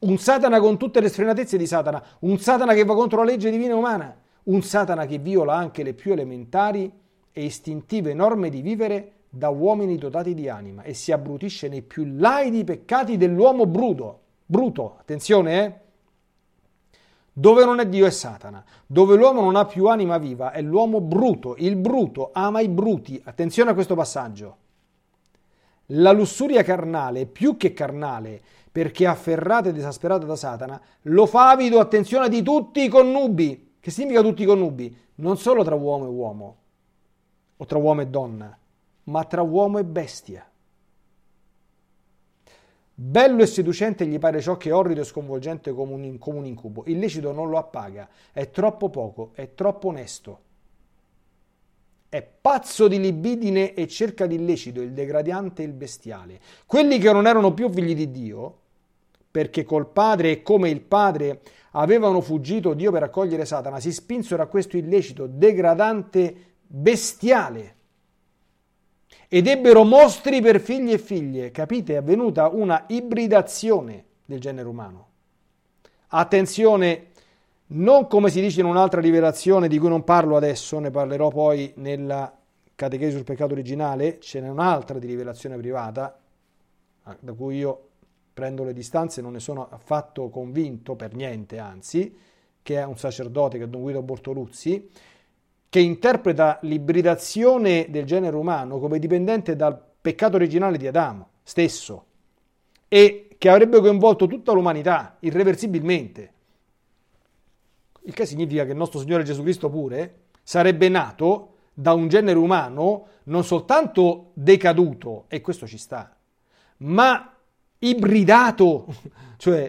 un Satana con tutte le sfrenatezze di Satana, un Satana che va contro la legge divina umana, un Satana che viola anche le più elementari e istintive norme di vivere da uomini dotati di anima e si abbrutisce nei più laidi peccati dell'uomo bruto. Bruto, attenzione, eh? Dove non è Dio è Satana, dove l'uomo non ha più anima viva è l'uomo bruto, il bruto ama i bruti. Attenzione a questo passaggio. La lussuria carnale, più che carnale, perché afferrata ed esasperata da Satana, lo fa avido, attenzione, di tutti i connubi. Che significa tutti i connubi? Non solo tra uomo e uomo, o tra uomo e donna, ma tra uomo e bestia. Bello e seducente gli pare ciò che è orrido e sconvolgente come un, incubo. Il lecito non lo appaga, è troppo poco, è troppo onesto. È pazzo di libidine e cerca l'illecito, il degradante e il bestiale. Quelli che non erano più figli di Dio, perché col padre e come il padre avevano fuggito Dio per accogliere Satana, si spinsero a questo illecito degradante bestiale ed ebbero mostri per figli e figlie. Capite? È avvenuta una ibridazione del genere umano. Attenzione, non come si dice in un'altra rivelazione di cui non parlo adesso, ne parlerò poi nella catechesi sul peccato originale, ce n'è un'altra di rivelazione privata, da cui io prendo le distanze, non ne sono affatto convinto per niente, anzi, che è un sacerdote che è Don Guido Bortoluzzi, che interpreta l'ibridazione del genere umano come dipendente dal peccato originale di Adamo stesso e che avrebbe coinvolto tutta l'umanità irreversibilmente. Il che significa che il nostro Signore Gesù Cristo pure sarebbe nato da un genere umano non soltanto decaduto, e questo ci sta, ma ibridato, cioè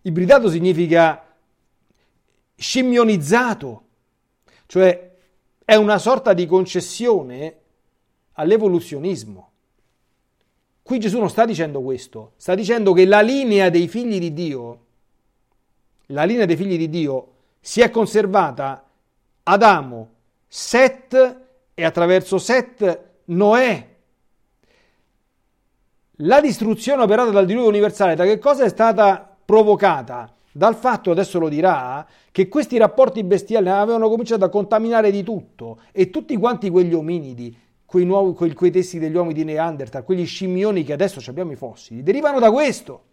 ibridato significa scimmionizzato, cioè è una sorta di concessione all'evoluzionismo. Qui Gesù non sta dicendo questo, sta dicendo che la linea dei figli di Dio, la linea dei figli di Dio si è conservata Adamo, Set e attraverso Set Noè. La distruzione operata dal diluvio universale da che cosa è stata provocata? Dal fatto, adesso lo dirà, che questi rapporti bestiali avevano cominciato a contaminare di tutto e tutti quanti quegli ominidi, quei, nuovi, quei, quei testi degli uomini di Neanderthal, quegli scimmioni che adesso abbiamo i fossili, derivano da questo.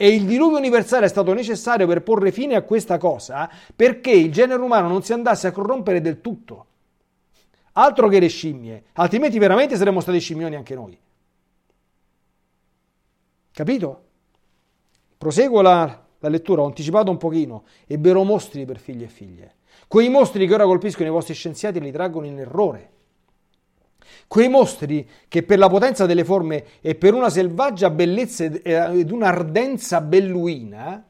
E il diluvio universale è stato necessario per porre fine a questa cosa perché il genere umano non si andasse a corrompere del tutto. Altro che le scimmie, altrimenti veramente saremmo stati scimmioni anche noi. Capito? Proseguo la, la lettura, ho anticipato un pochino. Ebbero mostri per figli e figlie. Quei mostri che ora colpiscono i vostri scienziati li traggono in errore. Quei mostri che per la potenza delle forme e per una selvaggia bellezza ed un'ardenza belluina,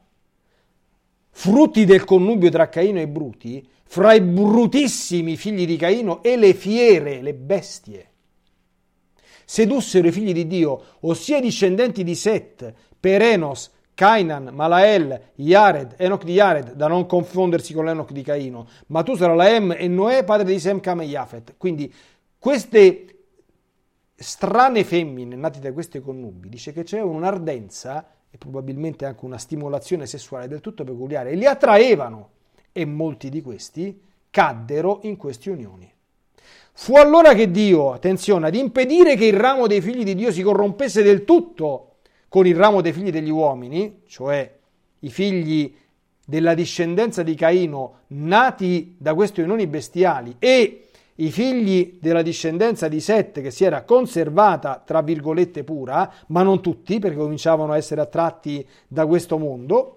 frutti del connubio tra Caino e Bruti, fra i brutissimi figli di Caino e le fiere, le bestie, sedussero i figli di Dio, ossia i discendenti di Set, Perenos, Cainan, Malael, Yared, Enoch di Yared, da non confondersi con l'Enoch di Caino, Matusala, Laem e Noè, padre di Sem, Cam e Yafet. Quindi queste strane femmine nate da queste connubi, dice che c'è un'ardenza e probabilmente anche una stimolazione sessuale del tutto peculiare e li attraevano e molti di questi caddero in queste unioni. Fu allora che Dio, attenzione, ad impedire che il ramo dei figli di Dio si corrompesse del tutto con il ramo dei figli degli uomini, cioè i figli della discendenza di Caino nati da queste unioni bestiali e i figli della discendenza di Set che si era conservata tra virgolette pura, ma non tutti perché cominciavano a essere attratti da questo mondo,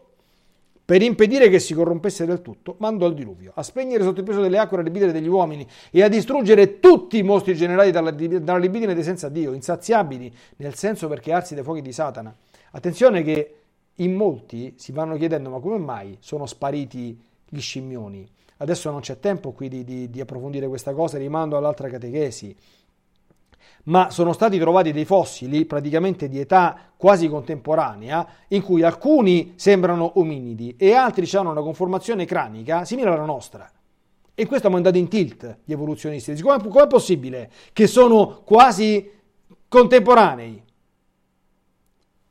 per impedire che si corrompesse del tutto, mandò il diluvio, a spegnere sotto il peso delle acque la libidine degli uomini e a distruggere tutti i mostri generati dalla, dalla libidine dei senza Dio, insaziabili, nel senso perché arsi dai fuochi di Satana. Attenzione che in molti si vanno chiedendo ma come mai sono spariti gli scimmioni? Adesso non c'è tempo qui di, di, di approfondire questa cosa, rimando all'altra catechesi ma sono stati trovati dei fossili praticamente di età quasi contemporanea in cui alcuni sembrano ominidi e altri hanno una conformazione cranica simile alla nostra. E questo ha mandato in tilt gli evoluzionisti. Come è possibile che sono quasi contemporanei?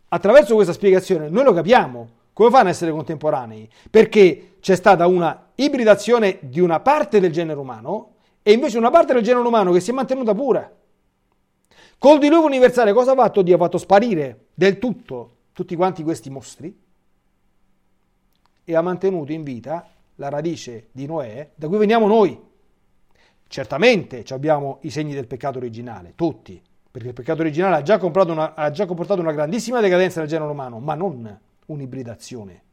Attraverso questa spiegazione noi lo capiamo. Come fanno ad essere contemporanei? Perché c'è stata una ibridazione di una parte del genere umano e invece una parte del genere umano che si è mantenuta pura. Col diluvio universale cosa ha fatto Dio? Ha fatto sparire del tutto tutti quanti questi mostri e ha mantenuto in vita la radice di Noè da cui veniamo noi. Certamente abbiamo i segni del peccato originale, tutti, perché il peccato originale ha già, una, ha già comportato una grandissima decadenza nel genere umano, ma non un'ibridazione,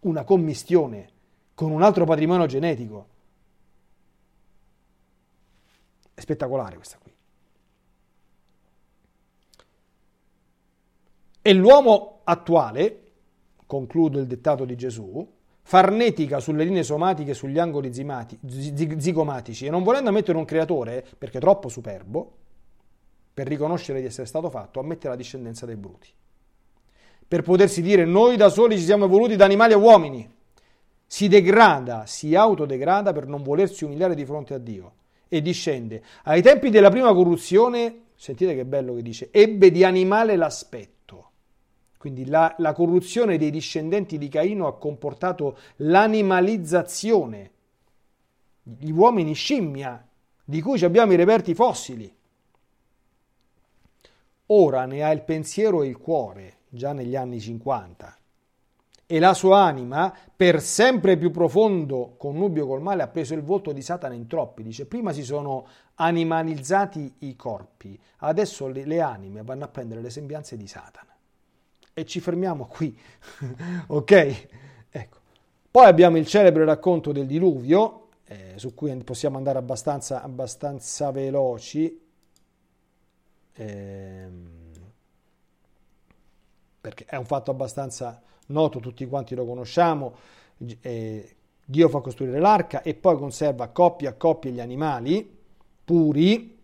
una commistione con un altro patrimonio genetico. È spettacolare questa qui. E l'uomo attuale, concludo il dettato di Gesù, farnetica sulle linee somatiche e sugli angoli zimati, zigomatici e non volendo ammettere un creatore, perché troppo superbo, per riconoscere di essere stato fatto, ammette la discendenza dei bruti. Per potersi dire noi da soli ci siamo evoluti da animali a uomini. Si degrada, si autodegrada per non volersi umiliare di fronte a Dio e discende. Ai tempi della prima corruzione, sentite che bello che dice, ebbe di animale l'aspetto quindi la, la corruzione dei discendenti di Caino ha comportato l'animalizzazione, gli uomini scimmia, di cui abbiamo i reperti fossili. Ora ne ha il pensiero e il cuore, già negli anni 50, e la sua anima, per sempre più profondo connubio col male, ha preso il volto di Satana in troppi. Dice, prima si sono animalizzati i corpi, adesso le, le anime vanno a prendere le sembianze di Satana e ci fermiamo qui. ok? Ecco. Poi abbiamo il celebre racconto del diluvio, eh, su cui possiamo andare abbastanza, abbastanza veloci, ehm, perché è un fatto abbastanza noto, tutti quanti lo conosciamo. Eh, Dio fa costruire l'arca e poi conserva coppia a coppia gli animali puri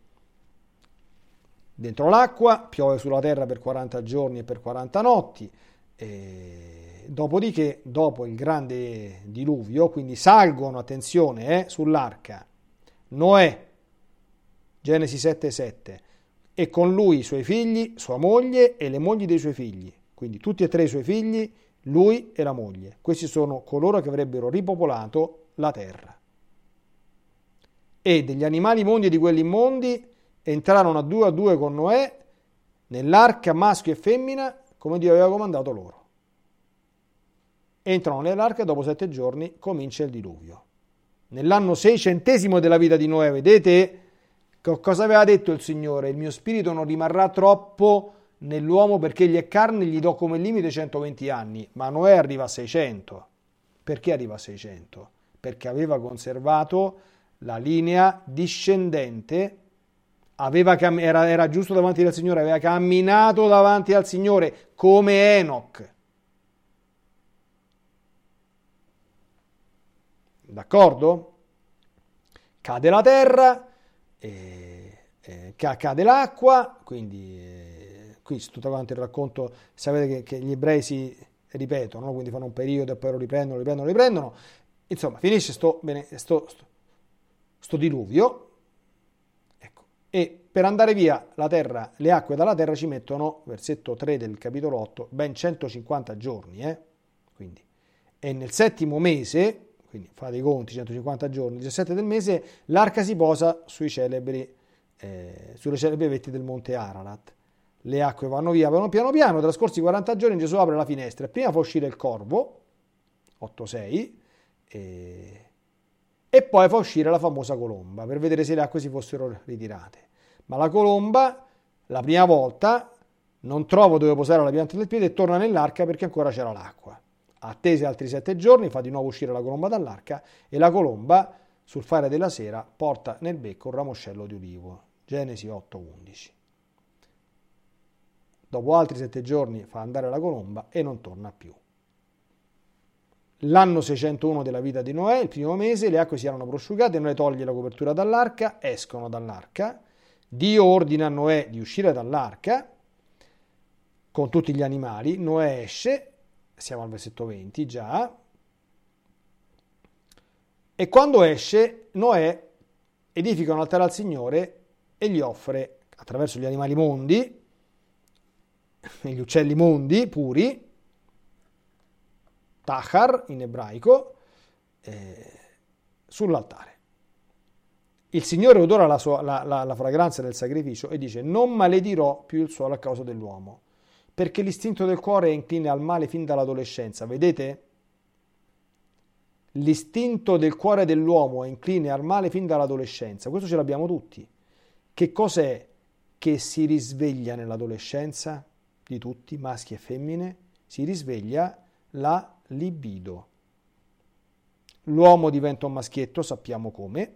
dentro l'acqua, piove sulla terra per 40 giorni e per 40 notti. E dopodiché, dopo il grande diluvio, quindi salgono, attenzione, eh, sull'arca Noè, Genesi 7,7, e con lui i suoi figli, sua moglie e le mogli dei suoi figli, quindi tutti e tre i suoi figli lui e la moglie. Questi sono coloro che avrebbero ripopolato la terra. E degli animali mondi e di quelli immondi entrarono a due a due con Noè nell'arca maschio e femmina come Dio aveva comandato loro. Entrano nell'arca e dopo sette giorni comincia il diluvio. Nell'anno seicentesimo della vita di Noè, vedete cosa aveva detto il Signore? Il mio spirito non rimarrà troppo nell'uomo perché gli è carne, gli do come limite 120 anni, ma Noè arriva a 600. Perché arriva a 600? Perché aveva conservato la linea discendente, aveva, era, era giusto davanti al Signore, aveva camminato davanti al Signore come Enoch. D'accordo? Cade la terra, eh, eh, cade l'acqua, quindi... Qui tutto quanto il racconto, sapete che, che gli ebrei si ripetono, no? quindi fanno un periodo e poi lo riprendono, riprendono, riprendono. Insomma, finisce sto, bene, sto, sto, sto diluvio, ecco. e per andare via la terra, le acque dalla terra ci mettono, versetto 3 del capitolo 8, ben 150 giorni. Eh? Quindi, e nel settimo mese, quindi fate i conti, 150 giorni, 17 del mese, l'arca si posa sui celebri, eh, sulle celebri vetti del monte Ararat le acque vanno via, vanno piano piano, trascorsi 40 giorni Gesù apre la finestra, prima fa uscire il corvo, 8-6, e, e poi fa uscire la famosa colomba, per vedere se le acque si fossero ritirate. Ma la colomba, la prima volta, non trovo dove posare la pianta del piede e torna nell'arca perché ancora c'era l'acqua. Attese altri sette giorni, fa di nuovo uscire la colomba dall'arca e la colomba, sul fare della sera, porta nel becco un ramoscello di ulivo. Genesi 8-11. Dopo altri sette giorni fa andare la colomba e non torna più. L'anno 601 della vita di Noè, il primo mese, le acque si erano prosciugate, Noè toglie la copertura dall'arca, escono dall'arca, Dio ordina a Noè di uscire dall'arca con tutti gli animali, Noè esce, siamo al versetto 20 già, e quando esce Noè edifica un altare al Signore e gli offre attraverso gli animali mondi gli uccelli mondi puri, Tahar in ebraico, eh, sull'altare. Il Signore odora la, sua, la, la, la fragranza del sacrificio e dice non maledirò più il suolo a causa dell'uomo, perché l'istinto del cuore è incline al male fin dall'adolescenza. Vedete? L'istinto del cuore dell'uomo è incline al male fin dall'adolescenza. Questo ce l'abbiamo tutti. Che cos'è che si risveglia nell'adolescenza? Di tutti, maschi e femmine, si risveglia la libido. L'uomo diventa un maschietto, sappiamo come.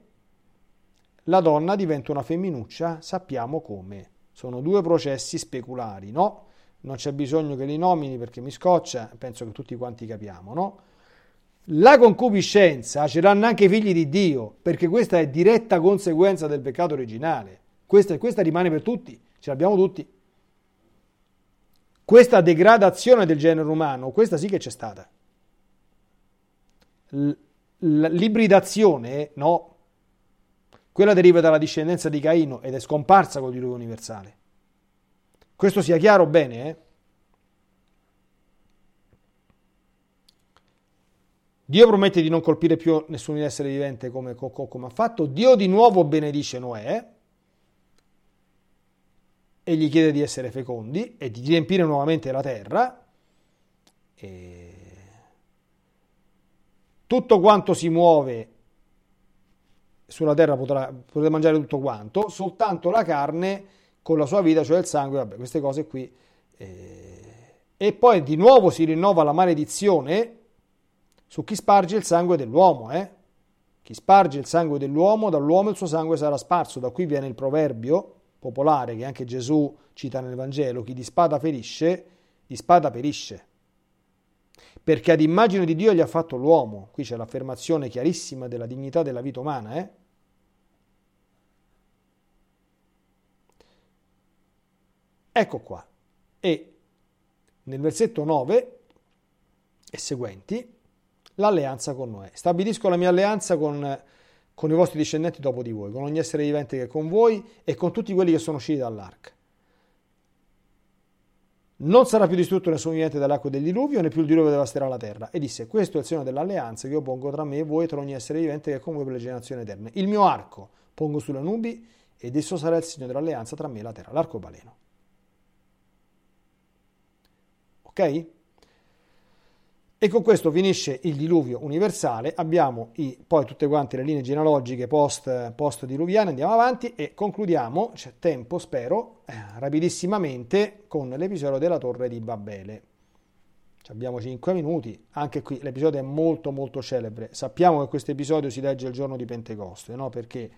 La donna diventa una femminuccia, sappiamo come. Sono due processi speculari, no? Non c'è bisogno che li nomini perché mi scoccia, penso che tutti quanti capiamo, no? La concupiscenza ce l'hanno anche i figli di Dio, perché questa è diretta conseguenza del peccato originale. Questa, questa rimane per tutti, ce l'abbiamo tutti. Questa degradazione del genere umano, questa sì che c'è stata. L'ibridazione, no. Quella deriva dalla discendenza di Caino ed è scomparsa col diluvio universale. Questo sia chiaro bene, eh? Dio promette di non colpire più nessun essere vivente come, come ha fatto. Dio di nuovo benedice Noè e gli chiede di essere fecondi e di riempire nuovamente la terra. E tutto quanto si muove sulla terra potrà, potrà mangiare tutto quanto, soltanto la carne con la sua vita, cioè il sangue, vabbè, queste cose qui. Eh, e poi di nuovo si rinnova la maledizione su chi sparge il sangue dell'uomo, eh? Chi sparge il sangue dell'uomo, dall'uomo il suo sangue sarà sparso. Da qui viene il proverbio popolare che anche Gesù cita nel Vangelo, chi di spada ferisce, di spada perisce. Perché ad immagine di Dio gli ha fatto l'uomo. Qui c'è l'affermazione chiarissima della dignità della vita umana, eh? Ecco qua. E nel versetto 9 e seguenti l'alleanza con Noè. Stabilisco la mia alleanza con, con i vostri discendenti dopo di voi, con ogni essere vivente che è con voi e con tutti quelli che sono usciti dall'arca. Non sarà più distrutto nessun vivente dall'acqua del diluvio, né più il diluvio devasterà la terra. E disse: Questo è il segno dell'alleanza che io pongo tra me e voi tra ogni essere vivente che è con voi per le generazioni eterne. Il mio arco pongo sulle nubi, ed esso sarà il segno dell'alleanza tra me e la terra, l'arcobaleno. Ok? E con questo finisce il diluvio universale, abbiamo i, poi tutte quante le linee genealogiche post, post diluviane, andiamo avanti e concludiamo, c'è tempo spero, eh, rapidissimamente con l'episodio della torre di Babele. Abbiamo 5 minuti, anche qui l'episodio è molto molto celebre, sappiamo che questo episodio si legge il giorno di Pentecoste, no? perché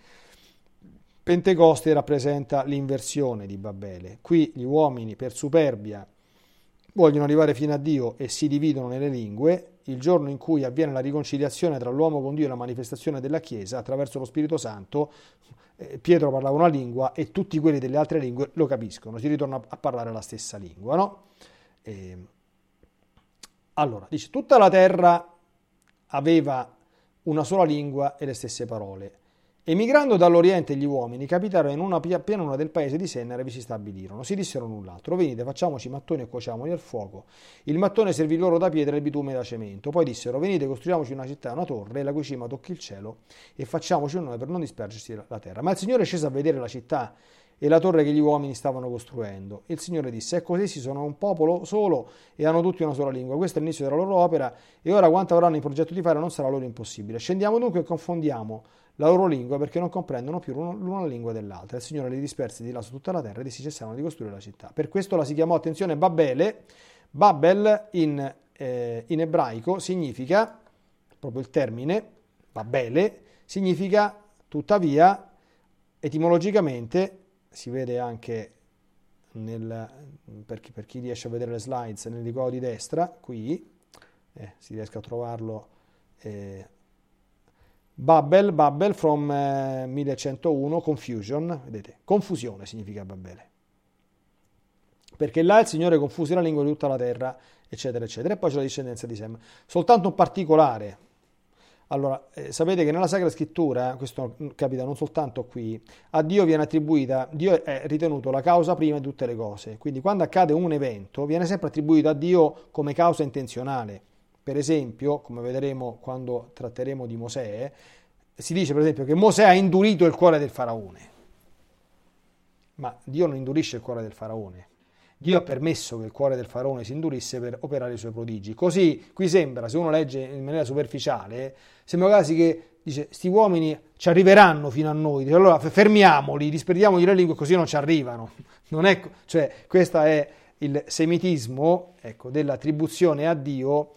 Pentecoste rappresenta l'inversione di Babele, qui gli uomini per superbia vogliono arrivare fino a Dio e si dividono nelle lingue, il giorno in cui avviene la riconciliazione tra l'uomo con Dio e la manifestazione della Chiesa attraverso lo Spirito Santo, eh, Pietro parlava una lingua e tutti quelli delle altre lingue lo capiscono, si ritorna a parlare la stessa lingua. No? E, allora, dice, tutta la terra aveva una sola lingua e le stesse parole. Emigrando dall'Oriente gli uomini capitarono in una pianura del paese di Senna e vi si stabilirono. Si dissero null'altro. Venite, facciamoci mattoni e cuociamoli al fuoco. Il mattone servì loro da pietra e il bitume da cemento. Poi dissero, venite, costruiamoci una città, una torre, la cui cima tocchi il cielo, e facciamoci un nome per non dispergersi la terra. Ma il Signore scese a vedere la città e la torre che gli uomini stavano costruendo. Il Signore disse, ecco essi sono un popolo solo e hanno tutti una sola lingua. Questo è l'inizio della loro opera e ora quanto avranno in progetto di fare non sarà loro impossibile. Scendiamo dunque e confondiamo la loro lingua perché non comprendono più l'una lingua dell'altra. Il Signore li disperse di là su tutta la terra ed essi cessarono di costruire la città. Per questo la si chiamò, attenzione, Babele. Babel in, eh, in ebraico significa, proprio il termine, Babele, significa tuttavia, etimologicamente, si vede anche nel, per, chi, per, chi, riesce a vedere le slides nel ricordo di destra, qui, eh, si riesca a trovarlo eh, Babel, Babel from eh, 1101, confusion, vedete, confusione significa Babele. Perché là il Signore confuse la lingua di tutta la terra, eccetera, eccetera. E poi c'è la discendenza di Sem. Soltanto un particolare. Allora, eh, sapete che nella Sacra Scrittura, questo capita non soltanto qui, a Dio viene attribuita, Dio è ritenuto la causa prima di tutte le cose. Quindi quando accade un evento, viene sempre attribuito a Dio come causa intenzionale. Per esempio, come vedremo quando tratteremo di Mosè, si dice per esempio che Mosè ha indurito il cuore del faraone. Ma Dio non indurisce il cuore del faraone. Dio ha permesso che il cuore del faraone si indurisse per operare i suoi prodigi. Così qui sembra, se uno legge in maniera superficiale, sembra quasi che dice, sti uomini ci arriveranno fino a noi, dice, allora fermiamoli, disperdiamogli le lingue così non ci arrivano. Non è, cioè, questo è il semitismo ecco, dell'attribuzione a Dio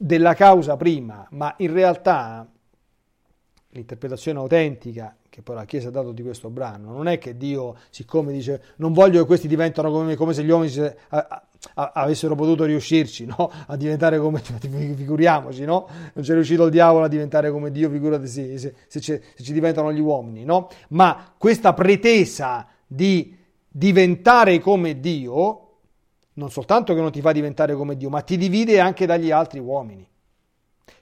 della causa prima, ma in realtà l'interpretazione autentica che poi la Chiesa ha dato di questo brano non è che Dio, siccome dice non voglio che questi diventino come me, come se gli uomini se, a, a, avessero potuto riuscirci no? a diventare come figuriamoci, no? non c'è riuscito il diavolo a diventare come Dio, figurati se, se, se ci diventano gli uomini, no? ma questa pretesa di diventare come Dio non soltanto che non ti fa diventare come Dio, ma ti divide anche dagli altri uomini,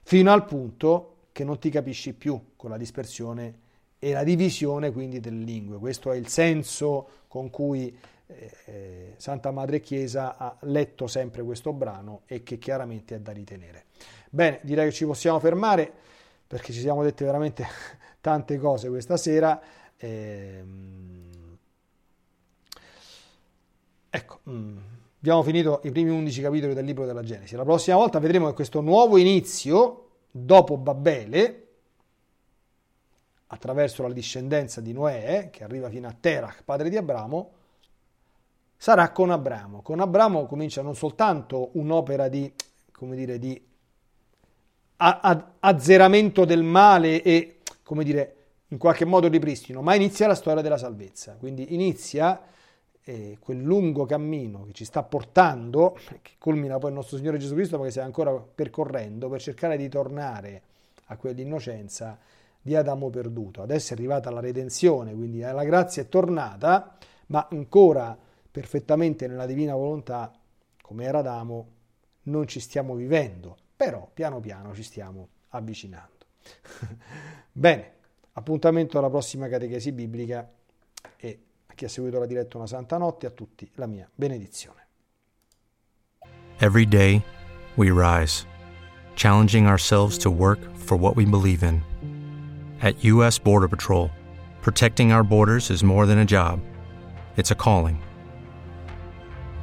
fino al punto che non ti capisci più con la dispersione e la divisione quindi delle lingue. Questo è il senso con cui eh, eh, Santa Madre Chiesa ha letto sempre questo brano e che chiaramente è da ritenere. Bene, direi che ci possiamo fermare perché ci siamo dette veramente tante cose questa sera. Eh, ecco. Mm. Abbiamo finito i primi 11 capitoli del libro della Genesi. La prossima volta vedremo che questo nuovo inizio, dopo Babele, attraverso la discendenza di Noè, che arriva fino a Terach, padre di Abramo, sarà con Abramo. Con Abramo comincia non soltanto un'opera di, come dire, di azzeramento del male e, come dire, in qualche modo ripristino, ma inizia la storia della salvezza. Quindi inizia eh, quel lungo cammino che ci sta portando, che culmina poi il nostro Signore Gesù Cristo, perché stiamo ancora percorrendo, per cercare di tornare a quell'innocenza di Adamo perduto. Adesso è arrivata la redenzione, quindi la grazia è tornata, ma ancora perfettamente nella divina volontà, come era Adamo, non ci stiamo vivendo, però piano piano ci stiamo avvicinando. Bene, appuntamento alla prossima catechesi biblica chi ha seguito la diretta una santa notte, a tutti la mia benedizione. Every day we rise, challenging ourselves to work for what we believe in. At US Border Patrol, protecting our borders is more than a job. It's a calling.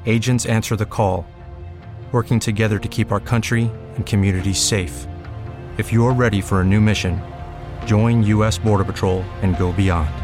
Agents answer the call, working together to keep our country and communities safe. If you're ready for a new mission, join U.S. Border Patrol and go beyond.